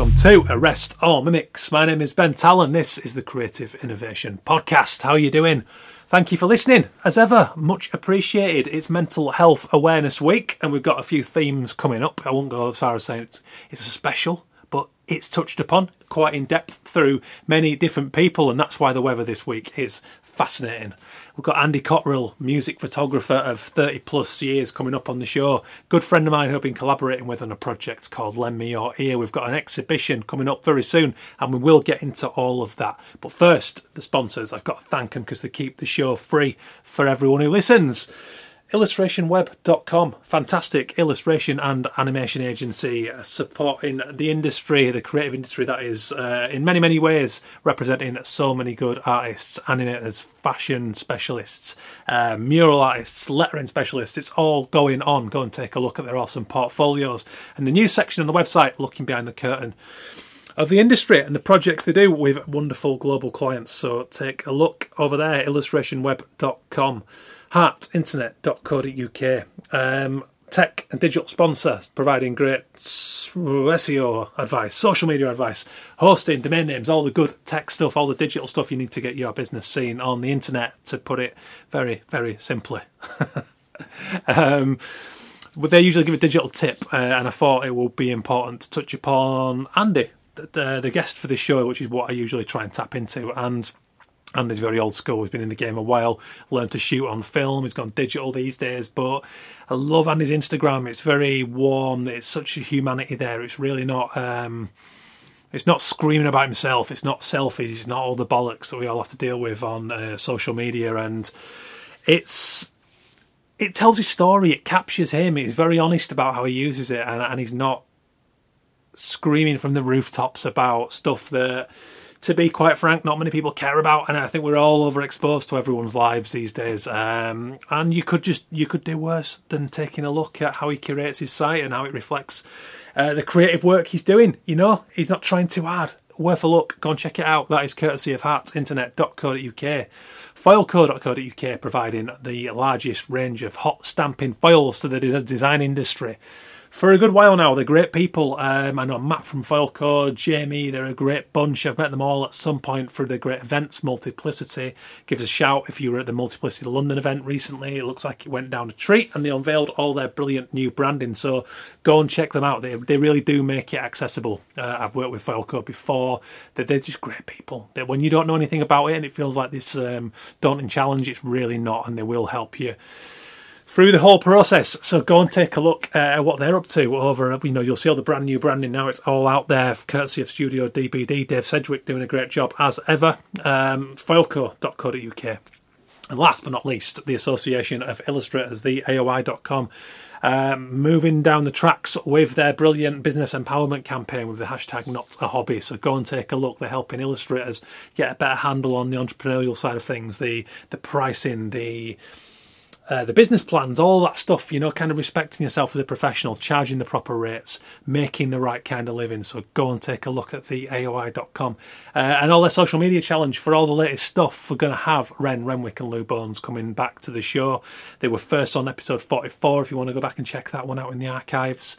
Welcome to Arrest All Mimics. My name is Ben Tallon. This is the Creative Innovation Podcast. How are you doing? Thank you for listening. As ever, much appreciated. It's Mental Health Awareness Week, and we've got a few themes coming up. I won't go as far as saying it's, it's a special, but it's touched upon quite in depth through many different people, and that's why the weather this week is fascinating. We've got Andy Cotterill, music photographer of 30 plus years, coming up on the show. Good friend of mine who I've been collaborating with on a project called Lend Me Your Ear. We've got an exhibition coming up very soon, and we will get into all of that. But first, the sponsors, I've got to thank them because they keep the show free for everyone who listens illustrationweb.com fantastic illustration and animation agency supporting the industry the creative industry that is uh, in many many ways representing so many good artists animators fashion specialists uh, mural artists lettering specialists. It's all going on. Go and take a look at their awesome portfolios. And the new section on the website looking behind the curtain of the industry and the projects they do with wonderful global clients. So take a look over there illustrationweb.com heartinternet.co.uk. Um, tech and digital sponsor providing great SEO advice, social media advice, hosting, domain names, all the good tech stuff, all the digital stuff you need to get your business seen on the internet, to put it very, very simply. um, but they usually give a digital tip, uh, and I thought it would be important to touch upon Andy, the, the guest for this show, which is what I usually try and tap into. And and he's very old school. He's been in the game a while. Learned to shoot on film. He's gone digital these days. But I love Andy's Instagram. It's very warm. It's such a humanity there. It's really not. Um, it's not screaming about himself. It's not selfies. It's not all the bollocks that we all have to deal with on uh, social media. And it's it tells his story. It captures him. He's very honest about how he uses it, and, and he's not screaming from the rooftops about stuff that to be quite frank, not many people care about, and I think we're all overexposed to everyone's lives these days. Um, and you could just you could do worse than taking a look at how he curates his site and how it reflects uh, the creative work he's doing. You know, he's not trying too hard. Worth a look. Go and check it out. That is courtesy of heartinternet.co.uk. Foilco.co.uk providing the largest range of hot stamping foils to the design industry for a good while now. They're great people. Um, I know Matt from Foilco, Jamie, they're a great bunch. I've met them all at some point for the great events, Multiplicity. Give us a shout if you were at the Multiplicity London event recently. It looks like it went down a treat and they unveiled all their brilliant new branding. So go and check them out. They, they really do make it accessible. Uh, I've worked with Foilco before. They're, they're just great people. They're, when you don't know anything about it and it feels like this um, daunting challenge, it's really not, and they will help you through the whole process. So go and take a look uh, at what they're up to over. You know, you'll see all the brand new branding now. It's all out there, courtesy of Studio DBD. Dave Sedgwick doing a great job as ever. Um, Foilco.co.uk. And last but not least, the Association of Illustrators, the AOI.com. Um, moving down the tracks with their brilliant business empowerment campaign with the hashtag not a hobby. So go and take a look. They're helping illustrators get a better handle on the entrepreneurial side of things, the the pricing, the uh, the business plans, all that stuff, you know, kind of respecting yourself as a professional, charging the proper rates, making the right kind of living. So go and take a look at the AOI.com uh, and all their social media challenge for all the latest stuff. We're going to have Ren Renwick and Lou Bones coming back to the show. They were first on episode 44 if you want to go back and check that one out in the archives.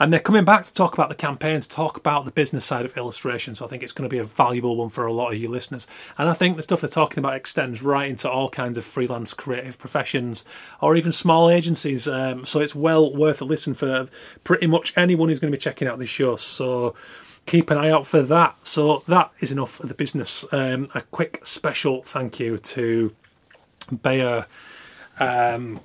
And they're coming back to talk about the campaign, to talk about the business side of illustration. So I think it's going to be a valuable one for a lot of you listeners. And I think the stuff they're talking about extends right into all kinds of freelance creative professions or even small agencies. Um, so it's well worth a listen for pretty much anyone who's going to be checking out this show. So keep an eye out for that. So that is enough of the business. Um, a quick special thank you to Bayeux um,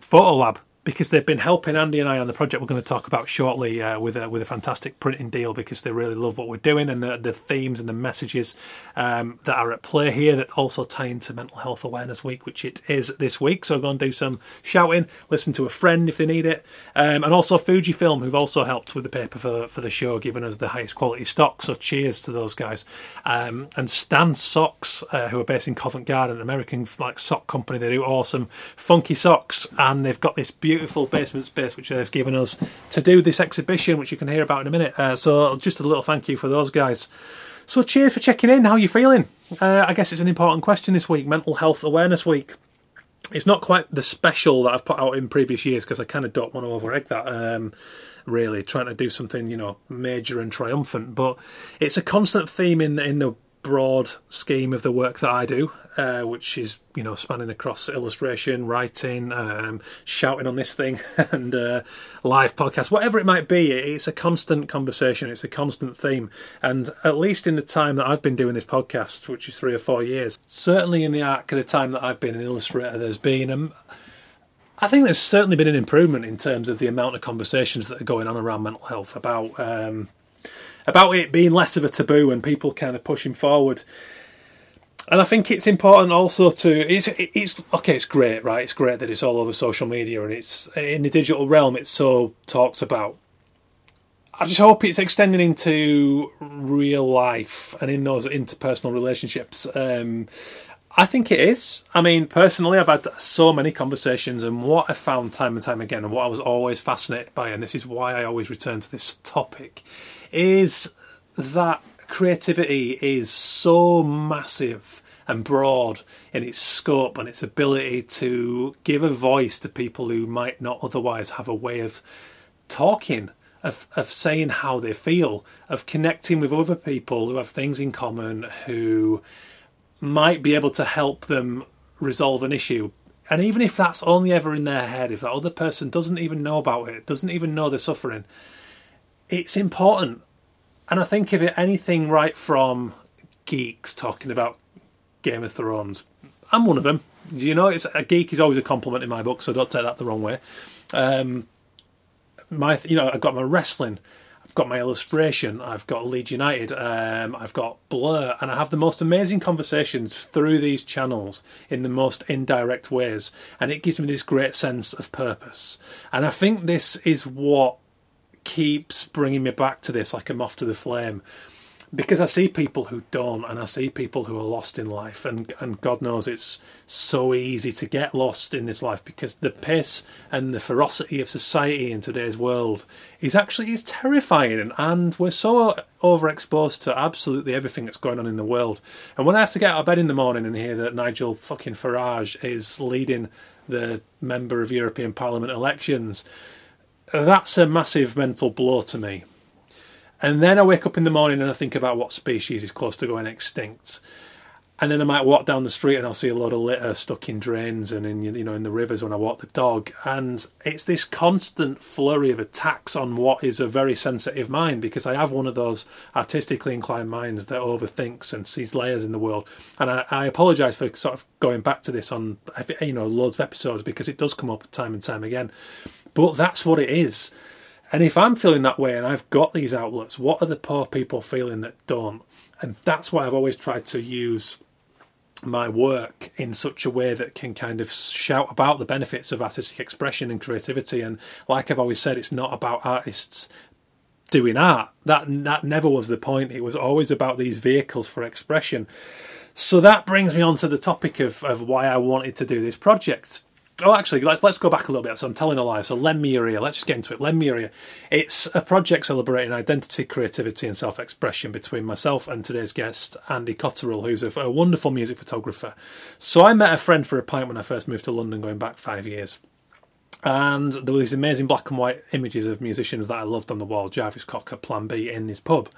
Photolab because they've been helping Andy and I on the project we're going to talk about shortly uh, with a, with a fantastic printing deal because they really love what we're doing and the, the themes and the messages um, that are at play here that also tie into Mental Health Awareness Week, which it is this week. So go and do some shouting, listen to a friend if they need it, um, and also Fujifilm who've also helped with the paper for for the show, giving us the highest quality stock. So cheers to those guys. Um, and Stance Socks, uh, who are based in Covent Garden, an American like sock company. They do awesome, funky socks, and they've got this beautiful beautiful basement space which they've given us to do this exhibition, which you can hear about in a minute. Uh, so just a little thank you for those guys. So cheers for checking in. How are you feeling? Uh, I guess it's an important question this week. Mental Health Awareness Week it's not quite the special that I've put out in previous years because I kind of don't want to overegg that. Um, really, trying to do something you know major and triumphant, but it's a constant theme in in the broad scheme of the work that I do, uh, which is you know spanning across illustration, writing, um, shouting on this thing, and uh, live podcast, whatever it might be. It's a constant conversation. It's a constant theme, and at least in the time that I've been doing this podcast, which is three or four years, certainly in the arc of the time that I've been an illustrator, there's been um, I think there's certainly been an improvement in terms of the amount of conversations that are going on around mental health about. Um, about it being less of a taboo and people kind of pushing forward. And I think it's important also to it's it's okay. It's great, right? It's great that it's all over social media and it's in the digital realm. It's so talks about. I just hope it's extending into real life and in those interpersonal relationships. Um, I think it is. I mean, personally, I've had so many conversations, and what I found time and time again, and what I was always fascinated by, and this is why I always return to this topic, is that creativity is so massive and broad in its scope and its ability to give a voice to people who might not otherwise have a way of talking, of, of saying how they feel, of connecting with other people who have things in common, who might be able to help them resolve an issue. And even if that's only ever in their head, if that other person doesn't even know about it, doesn't even know they're suffering, it's important. And I think if it anything right from geeks talking about Game of Thrones, I'm one of them. You know, it's a geek is always a compliment in my book, so don't take that the wrong way. Um, my, you know, I've got my wrestling, I've got my illustration, I've got Leeds United, um, I've got Blur, and I have the most amazing conversations through these channels in the most indirect ways, and it gives me this great sense of purpose. And I think this is what keeps bringing me back to this like a moth to the flame because I see people who don't, and I see people who are lost in life, and and God knows it's so easy to get lost in this life because the pace and the ferocity of society in today's world is actually is terrifying, and we're so overexposed to absolutely everything that's going on in the world. And when I have to get out of bed in the morning and hear that Nigel fucking Farage is leading the member of European Parliament elections that's a massive mental blow to me. And then I wake up in the morning and I think about what species is close to going extinct. And then I might walk down the street and I'll see a lot of litter stuck in drains and in you know in the rivers when I walk the dog. And it's this constant flurry of attacks on what is a very sensitive mind because I have one of those artistically inclined minds that overthinks and sees layers in the world. And I, I apologise for sort of going back to this on you know loads of episodes because it does come up time and time again. But that's what it is. And if I'm feeling that way and I've got these outlets, what are the poor people feeling that don't? And that's why I've always tried to use my work in such a way that can kind of shout about the benefits of artistic expression and creativity. And like I've always said, it's not about artists doing art. That that never was the point. It was always about these vehicles for expression. So that brings me on to the topic of, of why I wanted to do this project. Oh, actually, let's let's go back a little bit. So I'm telling a lie. So Lend Me Your Ear, let's just get into it. Lend Me Your Ear, it's a project celebrating identity, creativity, and self-expression between myself and today's guest, Andy Cotterill, who's a, a wonderful music photographer. So I met a friend for a pint when I first moved to London, going back five years. And there were these amazing black and white images of musicians that I loved on the wall. Jarvis Cocker, Plan B, in this pub.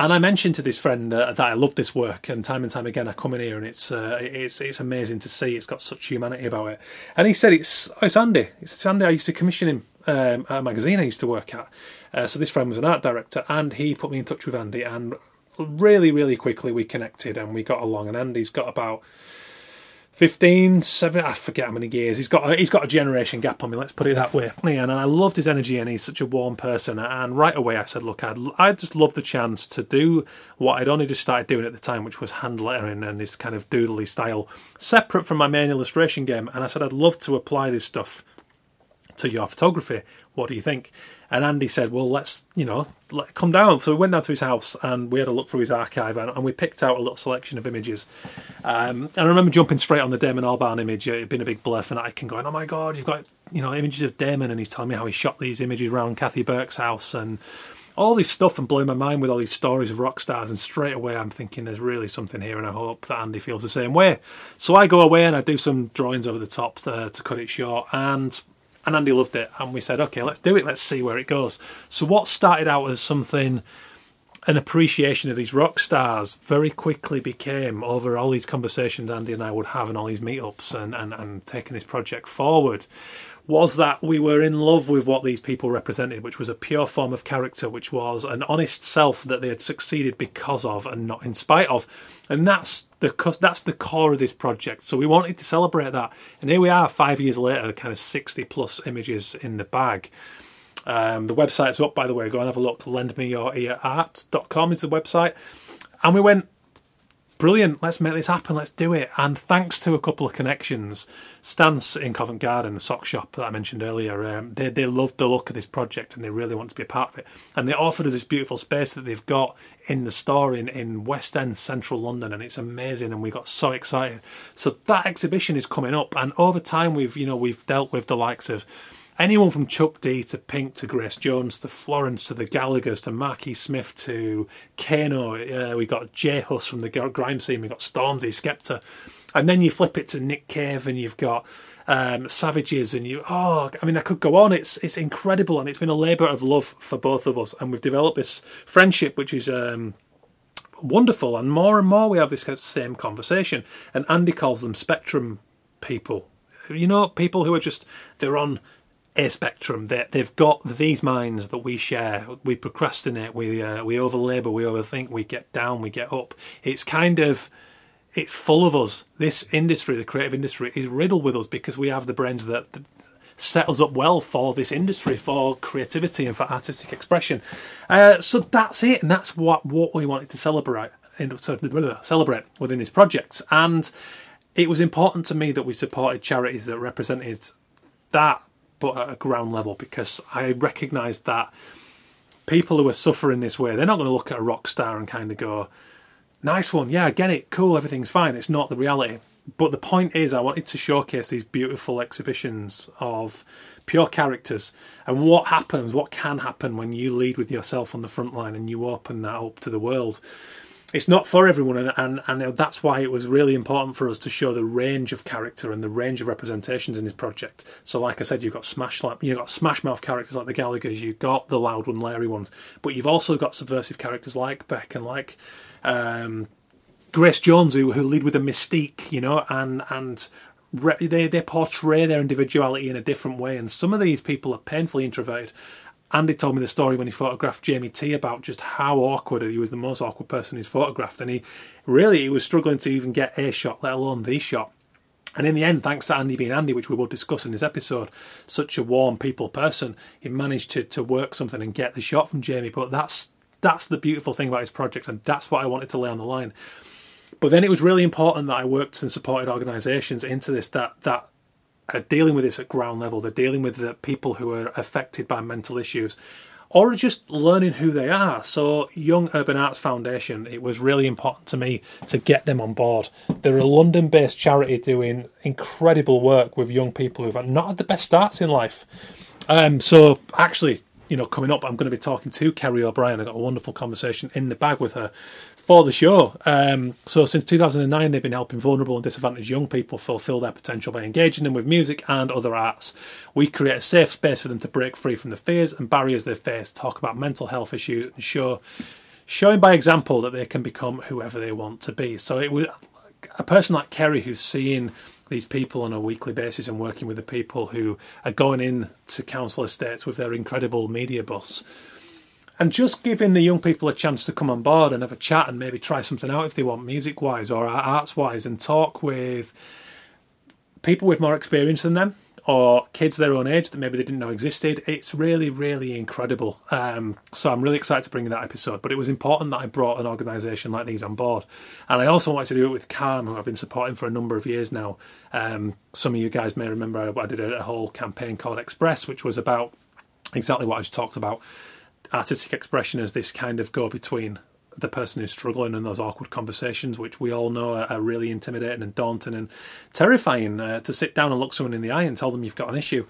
And I mentioned to this friend uh, that I love this work, and time and time again I come in here and it's uh, it's it's amazing to see. It's got such humanity about it. And he said it's oh, it's Andy. It's Andy. I used to commission him um, at a magazine I used to work at. Uh, so this friend was an art director, and he put me in touch with Andy. And really, really quickly we connected and we got along. And Andy's got about 15, 7, I forget how many years. He's got a, he's got a generation gap on me, let's put it that way. And I loved his energy and he's such a warm person. And right away I said, look, I'd, I just love the chance to do what I'd only just started doing at the time, which was hand lettering and this kind of doodly style, separate from my main illustration game. And I said, I'd love to apply this stuff to your photography. What do you think? And Andy said, well, let's, you know, let, come down. So we went down to his house and we had a look through his archive and, and we picked out a little selection of images. Um, and I remember jumping straight on the Damon Albarn image. It had been a big fanatic and going, oh my God, you've got, you know, images of Damon. And he's telling me how he shot these images around Kathy Burke's house and all this stuff and blowing my mind with all these stories of rock stars. And straight away, I'm thinking there's really something here, and I hope that Andy feels the same way. So I go away and I do some drawings over the top to, to cut it short, and and Andy loved it. And we said, okay, let's do it. Let's see where it goes. So what started out as something an appreciation of these rock stars very quickly became over all these conversations Andy and I would have and all these meetups and, and, and taking this project forward was that we were in love with what these people represented, which was a pure form of character, which was an honest self that they had succeeded because of and not in spite of. And that's the that's the core of this project. So we wanted to celebrate that. And here we are, five years later, kind of sixty plus images in the bag. Um, the website's up, by the way. Go and have a look. Lendmeyourearart.com is the website. And we went, brilliant, let's make this happen, let's do it. And thanks to a couple of connections, Stance in Covent Garden, the sock shop that I mentioned earlier, um, they, they loved the look of this project and they really want to be a part of it. And they offered us this beautiful space that they've got in the store in, in West End, central London, and it's amazing. And we got so excited. So that exhibition is coming up, and over time we've you know we've dealt with the likes of anyone from Chuck D to Pink to Grace Jones to Florence to the Gallaghers to Marky Smith to Kano. Uh, we got J Hus from the grime scene. We got Stormzy, Skepta, and then you flip it to Nick Cave, and you've got um, Savages, and you. Oh, I mean, I could go on. It's it's incredible, and it's been a labour of love for both of us, and we've developed this friendship, which is. Um, wonderful and more and more we have this same conversation and andy calls them spectrum people you know people who are just they're on a spectrum. They, they've got these minds that we share. We procrastinate, we uh, we overlabour, we overthink, we get down, we get up. It's kind of it's full of us. This industry, the creative industry, is riddled with us because we have the brains that, that set us up well for this industry, for creativity and for artistic expression. Uh, so that's it, and that's what what we wanted to celebrate. Celebrate within these projects, and it was important to me that we supported charities that represented that but at a ground level because I recognise that people who are suffering this way, they're not going to look at a rock star and kind of go, nice one, yeah, get it, cool, everything's fine. It's not the reality. But the point is, I wanted to showcase these beautiful exhibitions of pure characters and what happens, what can happen when you lead with yourself on the front line and you open that up to the world it's not for everyone, and, and, and that's why it was really important for us to show the range of character and the range of representations in this project. So, like I said, you've got smash you've got smash mouth characters like the Gallaghers, you've got the loud one, Larry ones, but you've also got subversive characters like Beck and like um, Grace Jones, who, who lead with a mystique, you know, and and they they portray their individuality in a different way. And some of these people are painfully introverted, Andy told me the story when he photographed Jamie T about just how awkward he was the most awkward person he's photographed, and he really he was struggling to even get a shot, let alone the shot. And in the end, thanks to Andy being Andy, which we will discuss in this episode, such a warm people person, he managed to to work something and get the shot from Jamie. But that's that's the beautiful thing about his project, and that's what I wanted to lay on the line. But then it was really important that I worked and supported organisations into this that that are dealing with this at ground level. They're dealing with the people who are affected by mental issues or just learning who they are. So, Young Urban Arts Foundation, it was really important to me to get them on board. They're a London based charity doing incredible work with young people who've not had the best starts in life. Um, so, actually, you know, coming up, I'm going to be talking to Kerry O'Brien. I got a wonderful conversation in the bag with her for the show. Um, so since 2009, they've been helping vulnerable and disadvantaged young people fulfill their potential by engaging them with music and other arts. We create a safe space for them to break free from the fears and barriers they face, talk about mental health issues, and show showing by example that they can become whoever they want to be. So it would a person like Kerry who's seeing these people on a weekly basis and working with the people who are going in to council estates with their incredible media bus and just giving the young people a chance to come on board and have a chat and maybe try something out if they want music wise or arts wise and talk with people with more experience than them or kids their own age that maybe they didn't know existed. It's really, really incredible. Um, so I'm really excited to bring that episode. But it was important that I brought an organisation like these on board. And I also wanted to do it with Calm, who I've been supporting for a number of years now. Um, some of you guys may remember I did a whole campaign called Express, which was about exactly what I just talked about artistic expression as this kind of go between the person who's struggling and those awkward conversations, which we all know are, really intimidating and daunting and terrifying uh, to sit down and look someone in the eye and tell them you've got an issue.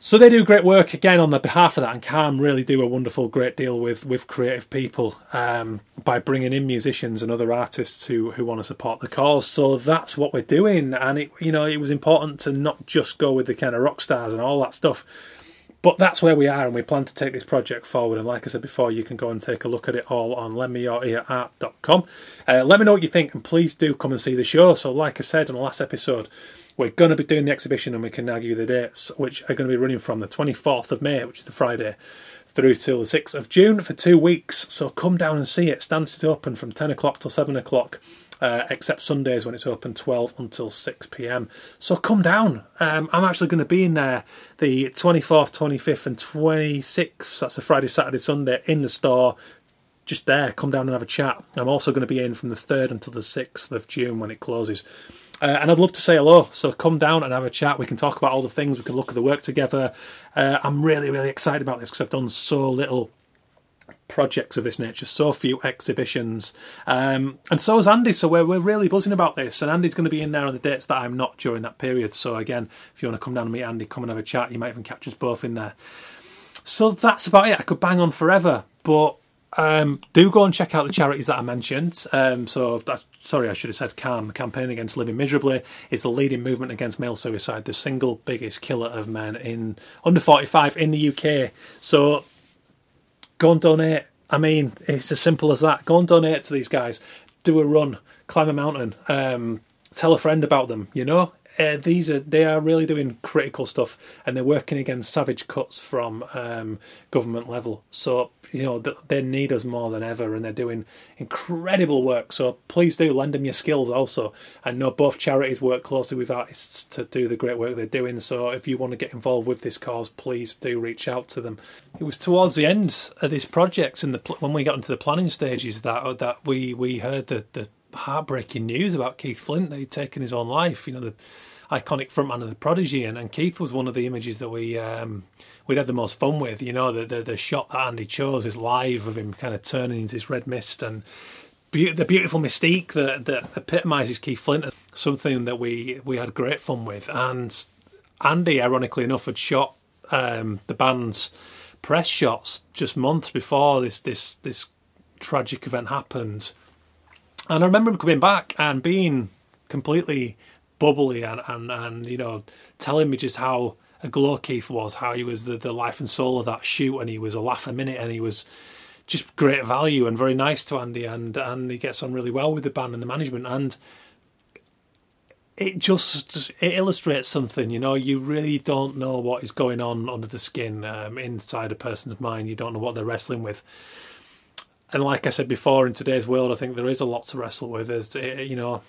So they do great work again on the behalf of that, and Calm really do a wonderful, great deal with with creative people um, by bringing in musicians and other artists who who want to support the cause. So that's what we're doing, and it you know it was important to not just go with the kind of rock stars and all that stuff, but that's where we are, and we plan to take this project forward. And like I said before, you can go and take a look at it all on lendmeyourearart.com. Uh, let me know what you think, and please do come and see the show. So, like I said in the last episode we're going to be doing the exhibition and we can now give you the dates, which are going to be running from the 24th of May, which is the Friday, through till the 6th of June for two weeks. So come down and see it. Stance it open from 10 o'clock till 7 o'clock. Uh, except Sundays when it's open 12 until 6 pm. So come down. Um, I'm actually going to be in there the 24th, 25th, and 26th. That's a Friday, Saturday, Sunday in the store. Just there, come down and have a chat. I'm also going to be in from the 3rd until the 6th of June when it closes. Uh, and I'd love to say hello. So come down and have a chat. We can talk about all the things. We can look at the work together. Uh, I'm really, really excited about this because I've done so little projects of this nature, so few exhibitions. Um, and so is Andy. So we're, we're really buzzing about this. And Andy's going to be in there on the dates that I'm not during that period. So again, if you want to come down and meet Andy, come and have a chat. You might even catch us both in there. So that's about it. I could bang on forever, but um, do go and check out the charities that I mentioned. Um, so, sorry, I should have said CALM, The Campaign Against Living Miserably is the leading movement against male suicide, the single biggest killer of men in under 45 in the UK. So, go and donate. I mean, it's as simple as that. Go and donate to these guys. Do a run, climb a mountain, um, tell a friend about them. You know, uh, these are they are really doing critical stuff, and they're working against savage cuts from um, government level. So you know they need us more than ever and they're doing incredible work. So please do lend them your skills also. I know both charities work closely with artists to do the great work they're doing so if you want to get involved with this cause please do reach out to them. It was towards the end of this project and the when we got into the planning stages that uh, that we we heard the the heartbreaking news about keith flint that he'd taken his own life. You know the iconic frontman of the Prodigy, and, and Keith was one of the images that we um, we'd had the most fun with. You know, the, the, the shot that Andy chose is live of him kind of turning into this red mist and be- the beautiful mystique that that epitomises Keith Flint. Something that we we had great fun with, and Andy, ironically enough, had shot um, the band's press shots just months before this this this tragic event happened. And I remember coming back and being completely bubbly and, and, and you know telling me just how a glow Keith was, how he was the, the life and soul of that shoot, and he was a laugh a minute, and he was just great value and very nice to Andy, and and he gets on really well with the band and the management, and it just, it illustrates something. You know, you really don't know what is going on under the skin um, inside a person's mind. You don't know what they're wrestling with. And like I said before, in today's world, I think there is a lot to wrestle with. There's, you know,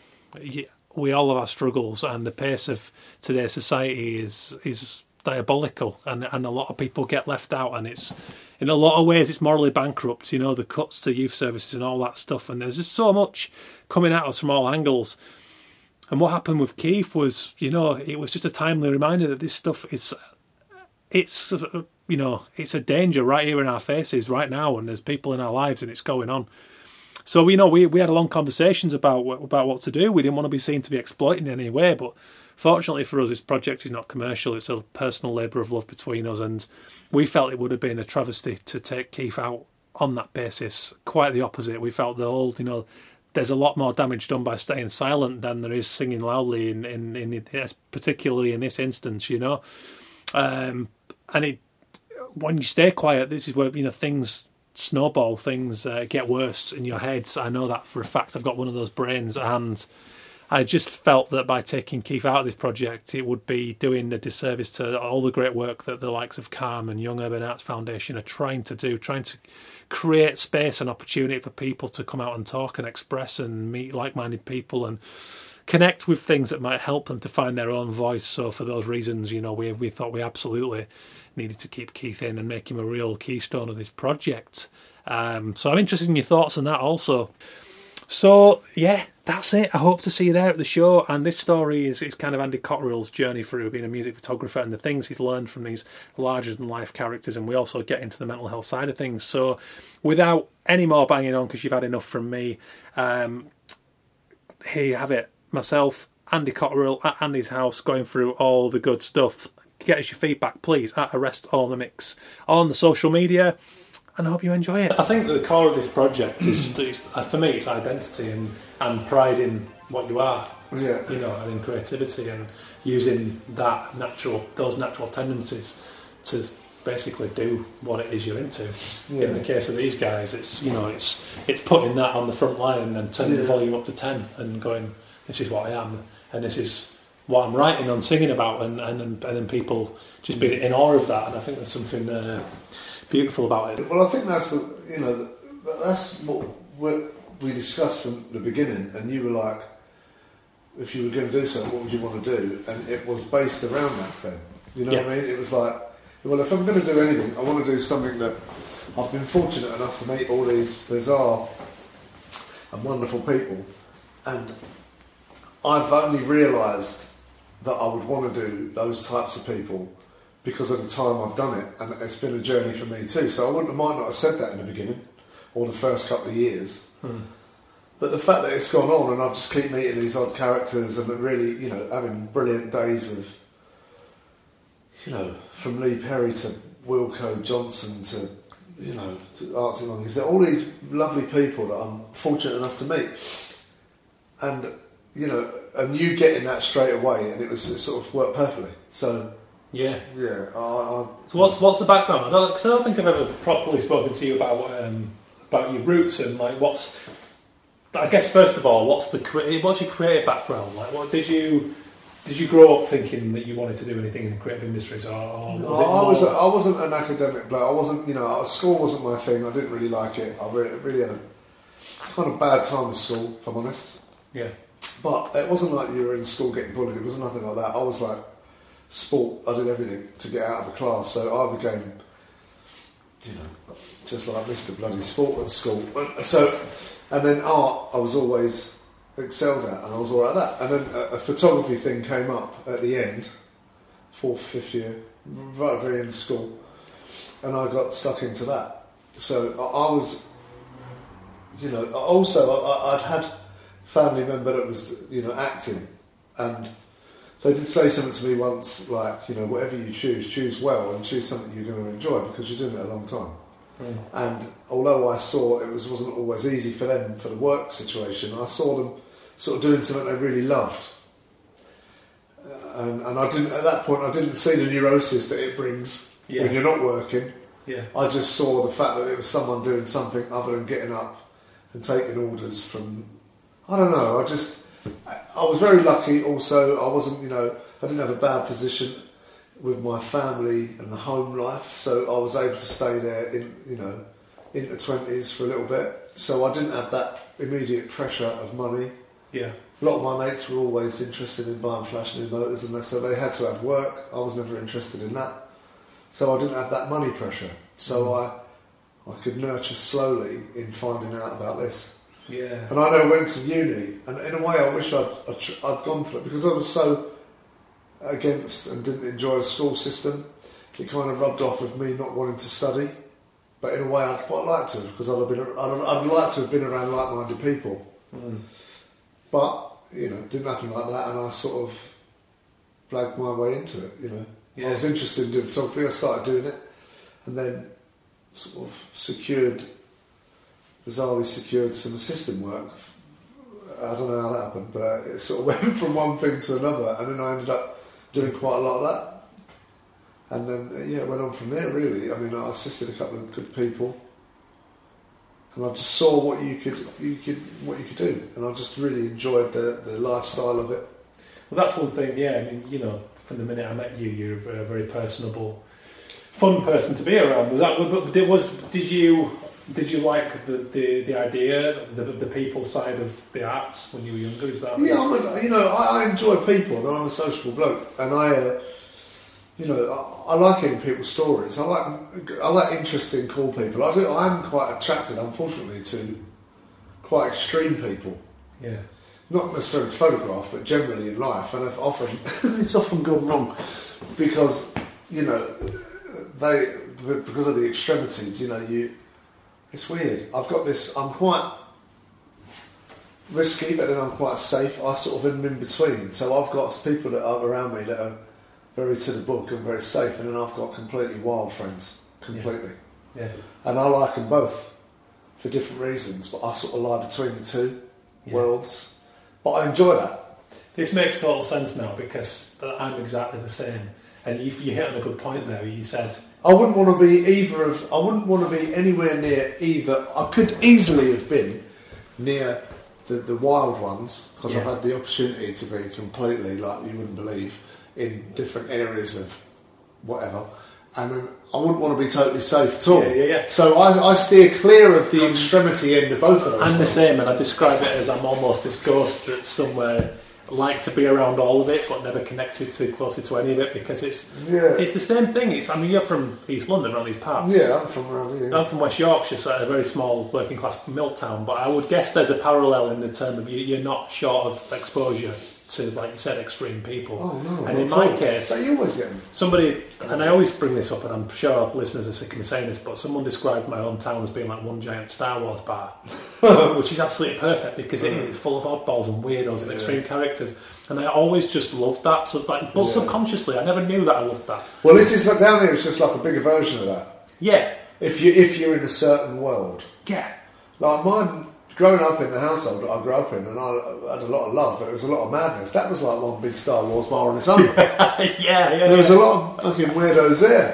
we all have our struggles, and the pace of today's society is is diabolical, and and a lot of people get left out, and it's in a lot of ways it's morally bankrupt. You know, the cuts to youth services and all that stuff, and there's just so much coming at us from all angles. And what happened with Keith was, you know, it was just a timely reminder that this stuff is, it's, you know, it's a danger right here in our faces right now, and there's people in our lives, and it's going on. So you know, we we had long conversations about about what to do. We didn't want to be seen to be exploiting in any way, but fortunately for us, this project is not commercial. It's a personal labour of love between us, and we felt it would have been a travesty to take Keith out on that basis. Quite the opposite. We felt the whole, you know, there's a lot more damage done by staying silent than there is singing loudly. In in, in particularly in this instance, you know, um, and it when you stay quiet, this is where you know things snowball things uh, get worse in your head. I know that for a fact. I've got one of those brains, and I just felt that by taking Keith out of this project, it would be doing a disservice to all the great work that the likes of CALM and Young Urban Arts Foundation are trying to do, trying to create space and opportunity for people to come out and talk and express and meet like-minded people and connect with things that might help them to find their own voice. So for those reasons, you know, we we thought we absolutely needed to keep Keith in and make him a real keystone of this project. Um, so I'm interested in your thoughts on that also. So yeah, that's it. I hope to see you there at the show. And this story is, is kind of Andy Cotterill's journey through being a music photographer and the things he's learned from these larger than life characters. And we also get into the mental health side of things. So without any more banging on, because you've had enough from me, um, here you have it. Myself, Andy Cotterill at Andy's house, going through all the good stuff get us your feedback, please, at Arrest All Mimics on the social media. And I hope you enjoy it. I think the core of this project is, is uh, for me, it's identity and, and pride in what you are. Yeah. You know, and in creativity and using that natural, those natural tendencies to basically do what it is you're into. Yeah. In the case of these guys, it's you know, it's it's putting that on the front line and then turning the volume up to ten and going, this is what I am, and this is what I'm writing and singing about, and and and then people just being in awe of that. And I think there's something uh, beautiful about it. Well, I think that's the, you know that's what we we discussed from the beginning, and you were like, if you were going to do something, what would you want to do? And it was based around that. Then you know what I mean? It was like, well, if I'm going to do anything, I want to do something that I've been fortunate enough to meet all these bizarre and wonderful people, and I've only realised that I would want to do those types of people because of the time I've done it, and it's been a journey for me too. So I wouldn't, might not have said that in the beginning or the first couple of years, hmm. but the fact that it's gone on and I've just keep meeting these odd characters and really, you know, having brilliant days with, you know, from Lee Perry to Wilko Johnson to, you know, to Arctic Monkeys. All these lovely people that I'm fortunate enough to meet, and you know, and you getting that straight away, and it was it sort of worked perfectly. So Yeah. yeah, I, I, So what's what's the background? I don't, cause I don't think I've ever properly spoken to you about um, about your roots and like what's. I guess first of all, what's the what's your creative background? Like, what did you did you grow up thinking that you wanted to do anything in the creative industries, or, or was No, it I was more- I wasn't an academic bloke. I wasn't, you know, school wasn't my thing. I didn't really like it. I really, really had a kind of bad time at school, if I'm honest. yeah, But it wasn't like you were in school getting bullied. It wasn't nothing like that. I was like sport. I did everything to get out of a class. So I became, you know, just like Mr. Bloody Sport at school. So, and then art, I was always excelled at, and I was all right at that. And then a, a photography thing came up at the end, fourth, fifth year, right at the end of school, and I got stuck into that. So I, I was, you know, also I- I'd had family member that was, you know, acting, and they did say something to me once, like, you know, whatever you choose, choose well and choose something you're going to enjoy because you're doing it a long time. Hmm. And although I saw it was, wasn't always easy for them for the work situation, I saw them sort of doing something they really loved. And, and I didn't at that point. I didn't see the neurosis that it brings Yeah. when you're not working. yeah, I just saw the fact that it was someone doing something other than getting up and taking orders from. I don't know. I just. I, I was very lucky. Also, I wasn't. You know, I didn't have a bad position with my family and the home life, so I was able to stay there in. You know, into twenties for a little bit. So I didn't have that immediate pressure of money. yeah, A lot of my mates were always interested in buying flash new motors, and so they had to have work. I was never interested in that, so I didn't have that money pressure. So mm. I, I could nurture slowly in finding out about this. Yeah, And I then went to uni, and in a way, I wish I'd, I'd, I'd gone for it because I was so against and didn't enjoy the school system. It kind of rubbed off with me not wanting to study, but in a way, I'd quite like to because I'd have been, I'd, I'd like to have been around like-minded people. Mm. But you know, it didn't happen like that, and I sort of blagged my way into it. You know, I was interested in doing photography. I started doing it, and then sort of secured, bizarrely secured some assistant work. I don't know how that happened, but it sort of went from one thing to another, and then I ended up doing quite a lot of that. And then uh, yeah, it went on from there. Really, I mean, I assisted a couple of good people, and I just saw what you could, you could, what you could do, and I just really enjoyed the the lifestyle of it. Well, that's one thing. Yeah, I mean, you know, from the minute I met you, you're a very, personable, fun person to be around. Was that? But was did you did you like the, the, the idea, the, the people side of the arts when you were younger? Is that? Yeah, I'm a, you know, I, I enjoy people, I'm a sociable bloke, and I, uh, you know, I, I like hearing people's stories. I like, I like interesting, cool people. I do. I'm quite attracted, unfortunately, to quite extreme people. Yeah. Not necessarily to photograph, but generally in life, and often it's often gone wrong because you know they because of the extremities. You know, you it's weird. I've got this. I'm quite risky, but then I'm quite safe. I sort of am in between. So I've got people that are around me that are very to the book and very safe, and then I've got completely wild friends, completely, Yeah. and I like them both for different reasons, but I sort of lie between the two Yeah. worlds. But I enjoy that. This makes total sense now because I'm exactly the same. And you, you hit on a good point there. You said, I wouldn't want to be either of. I wouldn't want to be anywhere near either. I could easily have been near the, the wild ones because I've had the opportunity to be completely like you wouldn't believe in different areas of whatever, and I wouldn't want to be totally safe at all. Yeah, yeah, yeah. So I, I steer clear of the um, extremity end of both of those. I'm the same, and I describe it as I'm almost this ghost that's somewhere like to be around all of it, but never connected too closely to any of it because it's Yeah, it's the same thing. It's, I mean, you're from East London, around these parts. yeah. I'm from around here. I'm from West Yorkshire, so a very small working class mill town. But I would guess there's a parallel in the term of you, you're not short of exposure to, like you said, extreme people. oh no! and in my case- so you get. Somebody, and I always bring this up, and I'm sure our listeners are sick of me saying this, but someone described my hometown as being like one giant Star Wars bar, which is absolutely perfect because it is full of oddballs and weirdos and Yeah. extreme characters. And I always just loved that. So, like, but Yeah. subconsciously, I never knew that I loved that. Well, this is like down here. It's just like a bigger version of that. Yeah, If you if you're in a certain world, yeah, like mine, growing up in the household that I grew up in, and I had a lot of love, but it was a lot of madness. That was like one big Star Wars bar on its own. yeah, yeah. there was yeah. a lot of fucking weirdos there,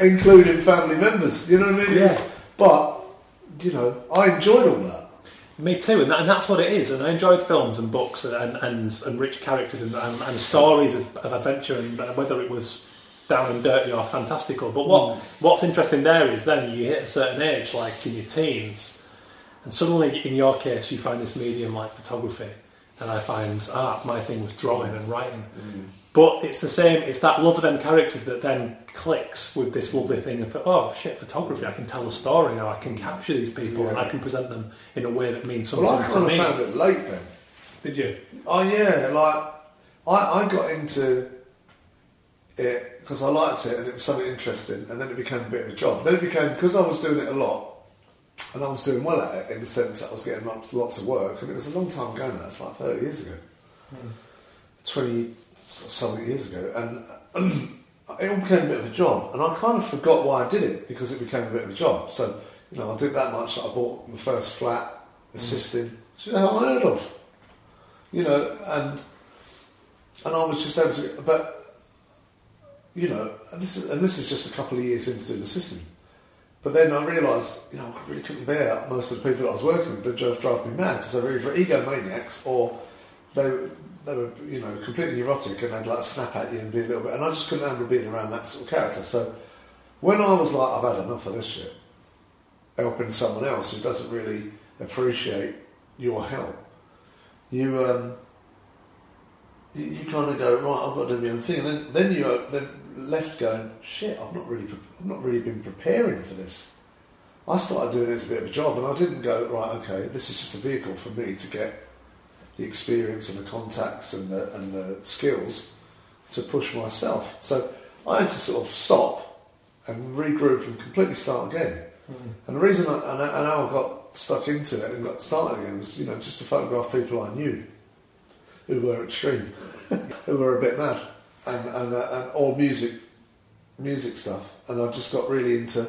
including family members. You know what I mean? Yeah. But you know, I enjoyed all that. Me too, and, that, and that's what it is. And I enjoyed films and books and and, and rich characters and, and, and stories of, of adventure, and uh, whether it was down and dirty or fantastical. But what what's interesting there is then you hit a certain age, like in your teens, and suddenly, in your case, you find this medium like photography, and I find art. My thing was drawing and writing. Mm. But it's the same. It's that love of them characters that then clicks with this lovely thing of oh shit, photography. I can tell a story now. I can capture these people and I can present them in a way that means something Well, I to me. found it late then. Did you? Oh yeah, like I, I got into it because I liked it and it was something interesting, and then it became a bit of a job. Then it became because I was doing it a lot, and I was doing well at it in the sense that I was getting lots, lots of work, and it was a long time ago now. It's like thirty years ago, twenty something years ago, and it all became a bit of a job, and I kind of forgot why I did it because it became a bit of a job. So you know, I did that much that I bought my first flat, mm. assisting, which is unheard of you know, and and I was just able to, but you know, and this is and this is just a couple of years into the system. But then I realised, you know, I really couldn't bear most of the people that I was working with. They just drive me mad because they were either egomaniacs or they they were, you know, completely neurotic and they'd like snap at you and be a little bit. And I just couldn't handle being around that sort of character. So when I was like, I've had enough of this shit, helping someone else who doesn't really appreciate your help, you um, you, you kind of go right. I've got to do my own thing, and then, then you then left going shit. I've not really pre- I've not really been preparing for this. I started doing it as a bit of a job, and I didn't go right. Okay, this is just a vehicle for me to get the experience and the contacts and the and the skills to push myself. So I had to sort of stop and regroup and completely start again. Hmm. And the reason I, and, I, and I got stuck into it and got started again was, you know, just to photograph people I knew who were extreme, who were a bit mad, and and, uh, and all music, music stuff. And I just got really into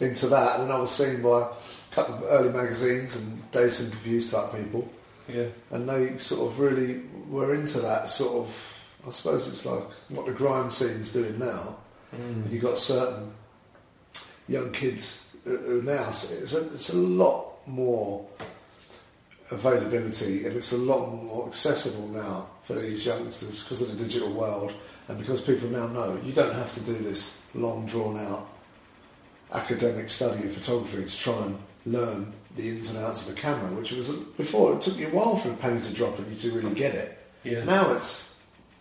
into that. And then I was seen by a couple of early magazines and Dazed and Confused type people, Yeah. and they sort of really were into that sort of. I suppose it's like what the grime scene's doing now. And you've got certain young kids who- who now it's a, it's a lot more availability and it's a lot more accessible now for these youngsters because of the digital world and because people now know you don't have to do this long drawn out academic study of photography to try and learn the ins and outs of a camera which was before it took you a while for a penny to drop and you to really get it Yeah. now it's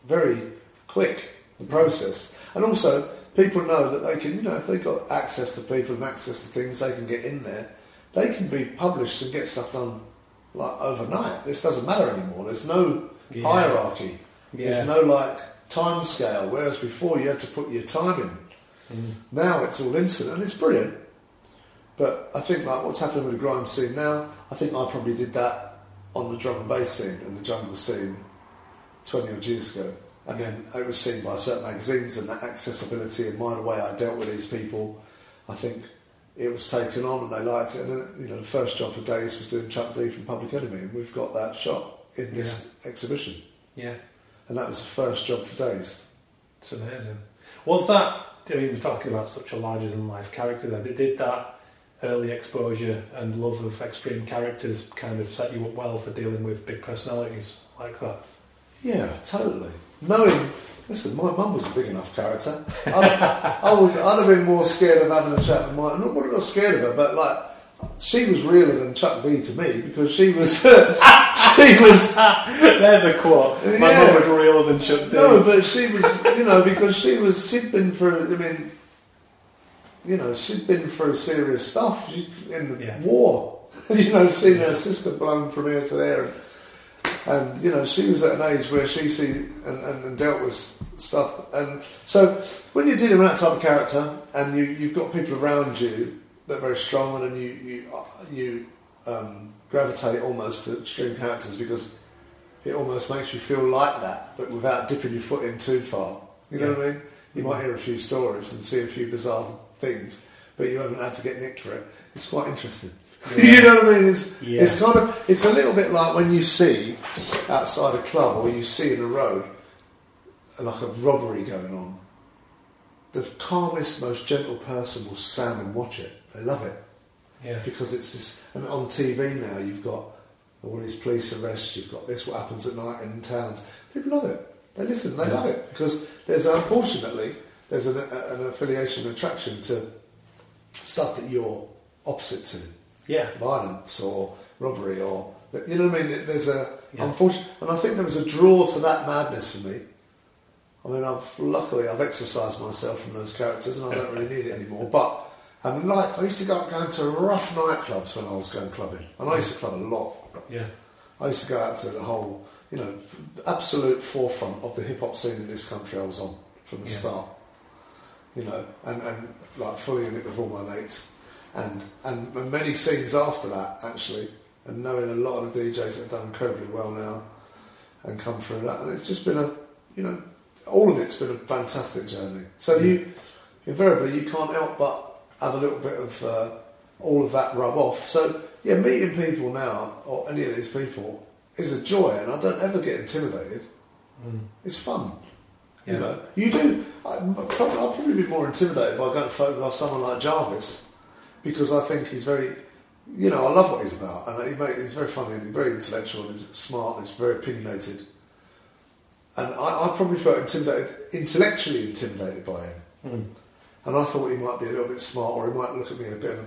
very quick, the process. And also, people know that they can, you know, if they've got access to people and access to things, they can get in there. They can be published and get stuff done like overnight. This doesn't matter anymore. There's no Yeah. hierarchy. Yeah. There's no like time scale. Whereas before you had to put your time in. Mm. Now it's all instant and it's brilliant. But I think like what's happening with the grime scene now, I think I probably did that on the drum and bass scene and the jungle scene twenty odd years ago. And then it was seen by certain magazines and that accessibility and my the way I dealt with these people, I think it was taken on and they liked it. And then, you know, the first job for Dazed was doing Chuck D from Public Enemy, and we've got that shot in this exhibition. Yeah, And that was the first job for Dazed. it's amazing. Was that? I mean, we're talking about such a larger than life character there. Did that early exposure and love of extreme characters kind of set you up well for dealing with big personalities like that? Yeah, totally. Knowing, listen, my mum was a big enough character. I, I would, I'd have been more scared of having a chat with my. Not, not scared of her, but like she was realer than Chuck D to me because she was. she was. There's a quote. My Yeah. mum was realer than Chuck D. No, but she was. You know, because she was. She'd been through. I mean, you know, she'd been through serious stuff she, in the Yeah. war. you know, seen Yeah. her sister blown from here to there. And, you know she was at an age where she see and, and, and dealt with stuff. And so when you're dealing with that type of character and you, you've got people around you that are very strong and you you, you um, gravitate almost to extreme characters because it almost makes you feel like that but without dipping your foot in too far. You know Yeah. what I mean? You might hear a few stories and see a few bizarre things but you haven't had to get nicked for it. It's quite interesting you know what I mean? It's, Yeah. it's kind of it's a little bit like when you see outside a club or you see in a road like a robbery going on. The calmest, most gentle person will stand and watch it. They love it Yeah. because it's this. And on TV now, you've got all these police arrests. You've got this. What happens at night in towns? People love it. They listen. They Yeah. love it because there's unfortunately there's an, a, an affiliation, an attraction to stuff that you're opposite to Yeah. violence or robbery or you know what I mean. There's a Yeah. unfortunate, and I think there was a draw to that madness for me. I mean, I've luckily I've exercised myself from those characters, and I don't really need it anymore. But I mean, like I used to go out going to rough nightclubs when I was going clubbing, and I used to club a lot. Yeah. I used to go out to the whole, you know, absolute forefront of the hip hop scene in this country. I was on from the Yeah. start, you know, and, and like fully in it with all my mates, and, and many scenes after that actually, and knowing a lot of the DJs that have done incredibly well now, and come through that, and it's just been a, you know, all of it's been a fantastic journey. So you, invariably, you can't help but have a little bit of uh, all of that rub off. So yeah, meeting people now or any of these people is a joy, and I don't ever get intimidated. Mm. It's fun. Yeah. You know, you do. I, I'll probably be more intimidated by going to photograph someone like Jarvis because I think he's very, you know, I love what he's about, and he made, he's very funny and he's very intellectual and he's smart and he's very opinionated. And I, I probably felt intimidated, intellectually intimidated by him. Mm. And I thought he might be a little bit smart, or he might look at me a bit of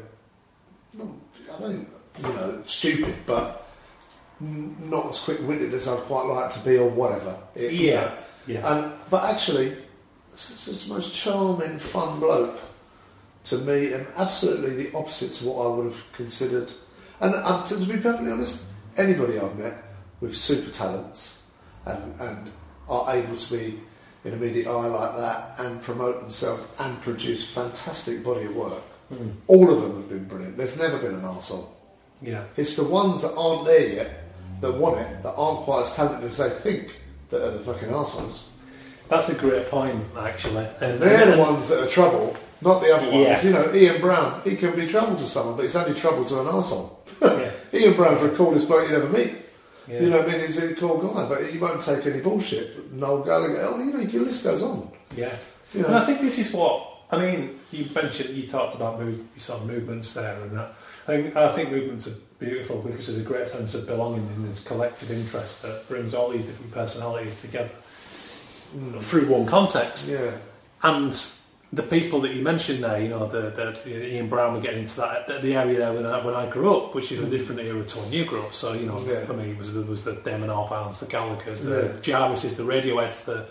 a, I don't, you know, stupid, but not as quick-witted as I'd quite like to be, or whatever. It- you Yeah. know. Yeah. And but actually, it's just the most charming, fun bloke to me, and absolutely the opposite to what I would have considered. And uh, to, to be perfectly honest, anybody I've met with super talents and and are able to be in immediate eye like that and promote themselves and produce fantastic body of work. Mm. All of them have been brilliant. There's never been an arsehole. Yeah. It's the ones that aren't there yet that want it, that aren't quite as talented as they think, that are the fucking arseholes. That's a great point, actually. And They're the and- ones that are trouble, not the other ones. Yeah. You know, Ian Brown, he can be trouble to someone, but he's only trouble to an arsehole. Yeah. Ian Brown's the coolest bloke you'd ever meet. Yeah. You know what I mean? He's a cool guy, but he won't take any bullshit. Noel Gallagher, oh, you know, your list goes on. Yeah. You And I think this is what I mean. You mentioned you talked about move, sort of movements there and that. I think, I think movements are beautiful because there's a great sense of belonging and this collective interest that brings all these different personalities together Mm. through one context. yeah, And the people that you mentioned there, you know, the, the Ian Brown, we're getting into that the, the area there when I, when I grew up, which is a different era to when you grew up. So you know, Yeah. for me, it was was the Damon Albarns, the Gallagher's, the Yeah. Jarvis's, the Radioheads, the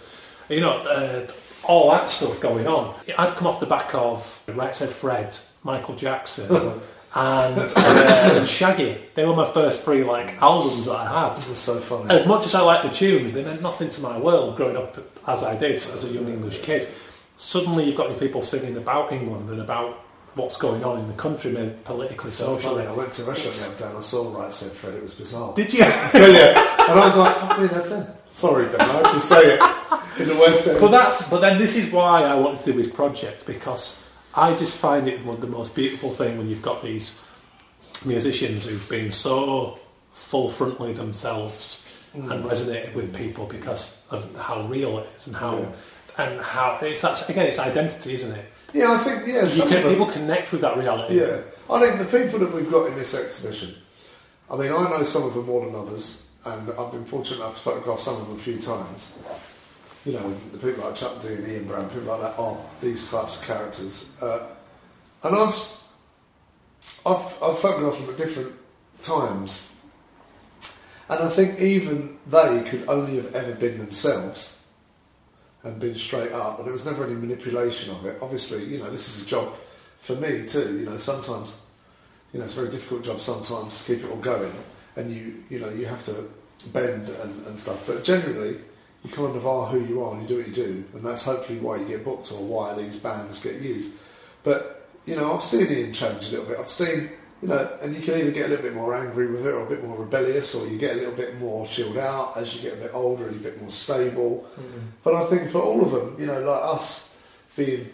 you know, uh, all that stuff going on. I'd come off the back of Right Said Fred, Michael Jackson. And, uh, and Shaggy, they were my first three like albums that I had. it was so funny. As much as I liked the tunes, they meant nothing to my world growing up as I did as a young English kid. Suddenly, you've got these people singing about England and about what's going on in the country, politically, so socially. I went to Russia restaurant the other day and I saw Right Said Fred. It was bizarre. Did you? So yeah, and I was like, "Fuck me, that's them." Sorry, Ben, I had to say it. in the West End. But that's but then this is why I wanted to do this project because I just find it one of the most beautiful thing when you've got these musicians who've been so full frontally themselves and mm. resonated with people because of how real it is and how Yeah. And how it's that's again it's identity, isn't it? yeah, I think yeah, You can, people connect with that reality. Yeah, I think the people that we've got in this exhibition. I mean, I know some of them more than others, and I've been fortunate enough to photograph some of them a few times. You know, the people like Chuck D and Ian Brown, people like that are these types of characters, uh, and I've, I've I've photographed them at different times, and I think even they could only have ever been themselves and been straight up, and there was never any manipulation of it. Obviously, you know, this is a job for me too. You know, sometimes, you know, it's a very difficult job sometimes to keep it all going, and you, you know, you have to bend and, and stuff. But generally, you kind of are who you are, and you do what you do, and that's hopefully why you get booked or why these bands get used. But you know, I've seen Ian change a little bit. I've seen, you know, and you can either get a little bit more angry with it, or a bit more rebellious, or you get a little bit more chilled out as you get a bit older and a bit more stable. Mm-hmm. But I think for all of them, you know, like us being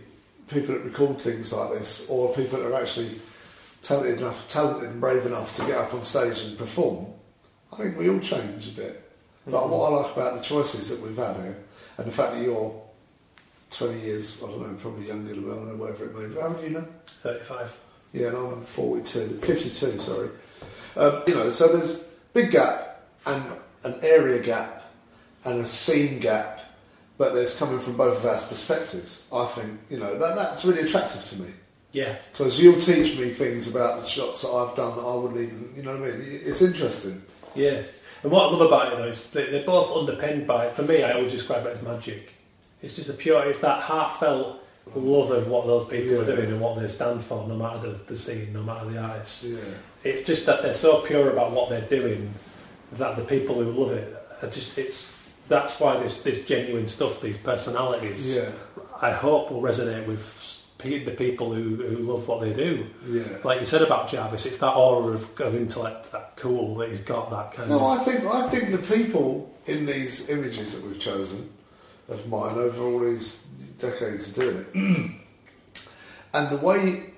people that record things like this, or people that are actually talented enough, talented and brave enough to get up on stage and perform, I think we all change a bit. But mm-hmm. what I like about the choices that we've had here, and the fact that you're 20 years, I don't know, probably younger, than I don't know, whatever it may be. How old are you now? Thirty-five. Yeah, and I'm 42, 52, sorry. Um, you know, so there's big gap and an area gap and a scene gap, but there's coming from both of our perspectives. I think, you know, that, that's really attractive to me Yeah. because you'll teach me things about the shots that I've done that I wouldn't even, you know what I mean? It's interesting. Yeah. And what I love about it though is they- they're both underpinned by, for me, I always describe it as magic. It's just a pure, it's that heartfelt love of what those people are doing and what they stand for, no matter the, the scene, no matter the artist. Yeah. It's just that they're so pure about what they're doing that the people who love it are just, it's, that's why this, this genuine stuff, these personalities, Yeah. I hope will resonate with the people who, who love what they do. Yeah. Like you said about Jarvis, it's that aura of, of intellect, that cool that he's got, that kind No, of. I think I think the people in these images that we've chosen of mine over all these decades of doing it, and the way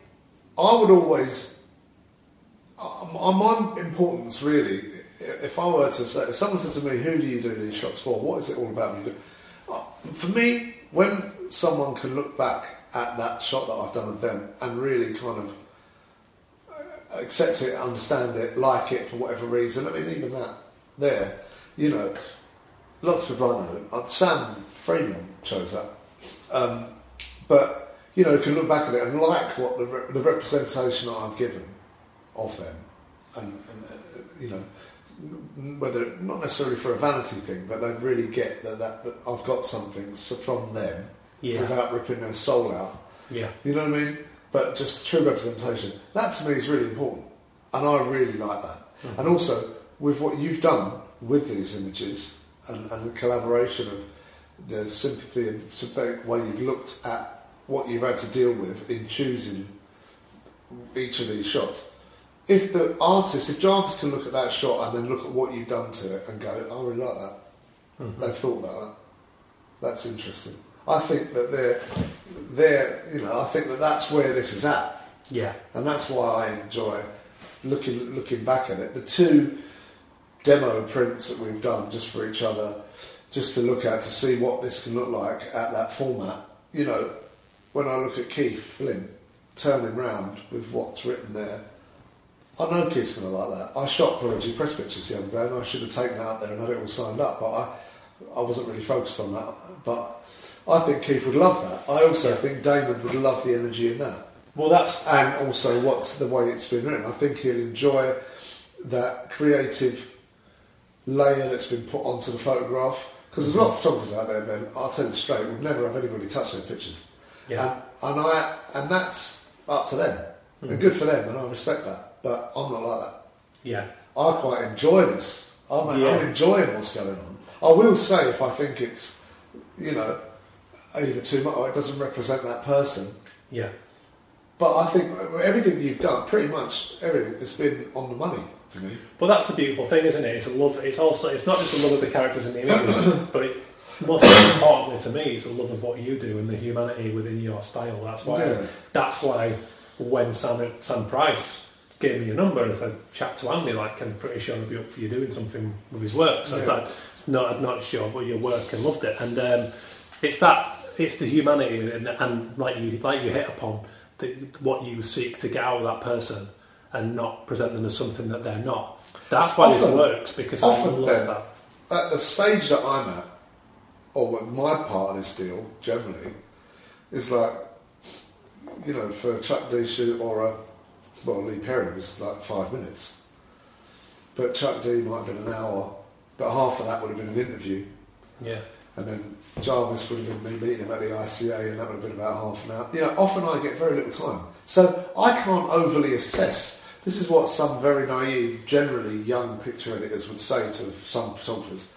I would always, my importance really, if I were to say, if someone said to me, "Who do you do these shots for? What is it all about?" Uh, For me, when someone can look back at that shot that I've done of them and really kind of accept it, understand it, like it for whatever reason. I mean, even that there, you know, lots of people I know. uh, Sam Freeman chose that, um, but you know, you can look back at it and like what the, re- the representation I've given of them, and, and uh, you know. Whether not necessarily for a vanity thing, but they really get that, that, that I've got something from them Yeah. without ripping their soul out. Yeah. You know what I mean? But just true representation. That to me is really important. And I really like that. And also, with what you've done with these images and, and the collaboration of the sympathy and sympathetic way you've looked at what you've had to deal with in choosing each of these shots. If the artist, if Jarvis can look at that shot and then look at what you've done to it and go, oh, I really like that. Mm-hmm. They've thought about that. That's interesting. I think that they're, they're, you know, I think that that's where this is at, Yeah. and that's why I enjoy looking looking back at it. The two demo prints that we've done just for each other, just to look at to see what this can look like at that format. You know, when I look at Keith Flint turning round with what's written there, I know Keith's going to like that. I shot for Prodigy press pictures the other day, and I should have taken it out there and had it all signed up, but I, I wasn't really focused on that. But I think Keith would love that. I also think Damon would love the energy in that, Well, that's and also what's the way it's been written. I think he'll enjoy that creative layer that's been put onto the photograph. Because there's a lot of photographers out there, Ben. I'll tell you straight, would never have anybody touch their pictures. yeah. And, and I and that's up to them. Hmm. And good for them, and I respect that. But I'm not like that. Yeah. I quite enjoy this. I'm, Yeah. I'm enjoying what's going on. I will say if I think it's, you know, either too much or it doesn't represent that person. Yeah. But I think everything you've done, pretty much everything, has been on the money Well, that's the beautiful thing, isn't it? It's a love. It's also. It's not just a love of the characters and the images, but it, most importantly to me, it's a love of what you do and the humanity within your style. That's why. Yeah. That's why when Sam Sam Price gave me your number and said chat to Andy, like I'm pretty sure he'd be up for you doing something with his work. So Yeah. that, not I'm not sure, but your work and loved it. And um, it's that it's the humanity and, and like you like you hit upon the, what you seek to get out of that person and not present them as something that they're not. That's why this works because I often, love Ben, that. at the stage that I'm at, or what my part of this deal generally, is like, you know, for a Chuck D shoot or a, well, Lee Perry was like five minutes. But Chuck D might have been an hour, but half of that would have been an interview. Yeah, And then Jarvis would have been me meeting him at the ICA, and that would have been about half an hour. You know, often I get very little time. So I can't overly assess. This is what some very naive, generally young picture editors would say to some photographers.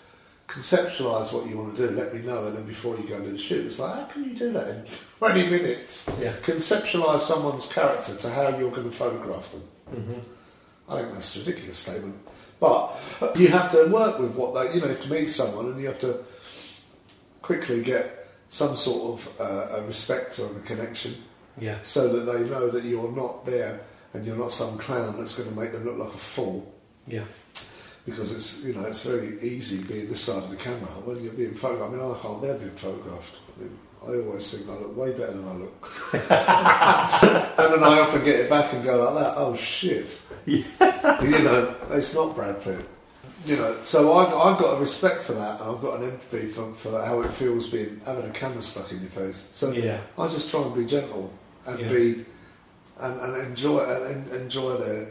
Conceptualise what you want to do, let me know, and then before you go and do the shoot, it's like, how can you do that in 20 minutes? yeah. Conceptualise someone's character to how you're going to photograph them. hmm I think that's a ridiculous statement. But you have to work with what they, you know, you have to meet someone and you have to quickly get some sort of uh, a respect or a connection Yeah, so that they know that you're not there and you're not some clown that's going to make them look like a fool. yeah, Because it's, you know, it's very easy being this side of the camera when you're being photographed. I mean, I can't bear being photographed. I, mean, I always think I look way better than I look. and then I often get it back and go like that, oh shit. Yeah. you know, it's not Brad Pitt. You know, so I've, I've got a respect for that and I've got an empathy for, for how it feels being having a camera stuck in your face. So yeah, I just try and be gentle and Yeah. be and, and enjoy and enjoy their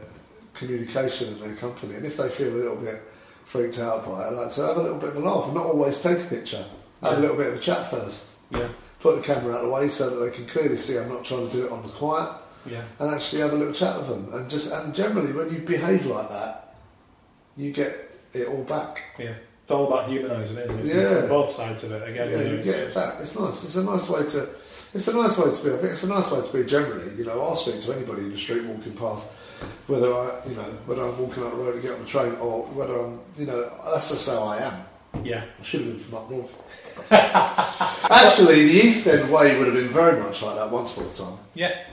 communication and their company. And if they feel a little bit freaked out by it, I like to have a little bit of a laugh and not always take a picture. Have Yeah. a little bit of a chat first. yeah, Put the camera out of the way so that they can clearly see I'm not trying to do it on the quiet yeah. and actually have a little chat with them. And just and generally when you behave like that, you get it all back. Yeah, it's all about humanising, isn't it? Yeah. From both sides of it. Again, Yeah, you know, it's- it back. It's nice. It's a nice way to. It's a nice way to be. I think it's a nice way to be generally. You know, I'll speak to anybody in the street walking past, whether I, you know, whether I'm walking up the road to get on the train or whether I'm, you know, that's just how I am. yeah, I should have been from up north. Actually, the East End way would have been very much like that once upon a time. yeah.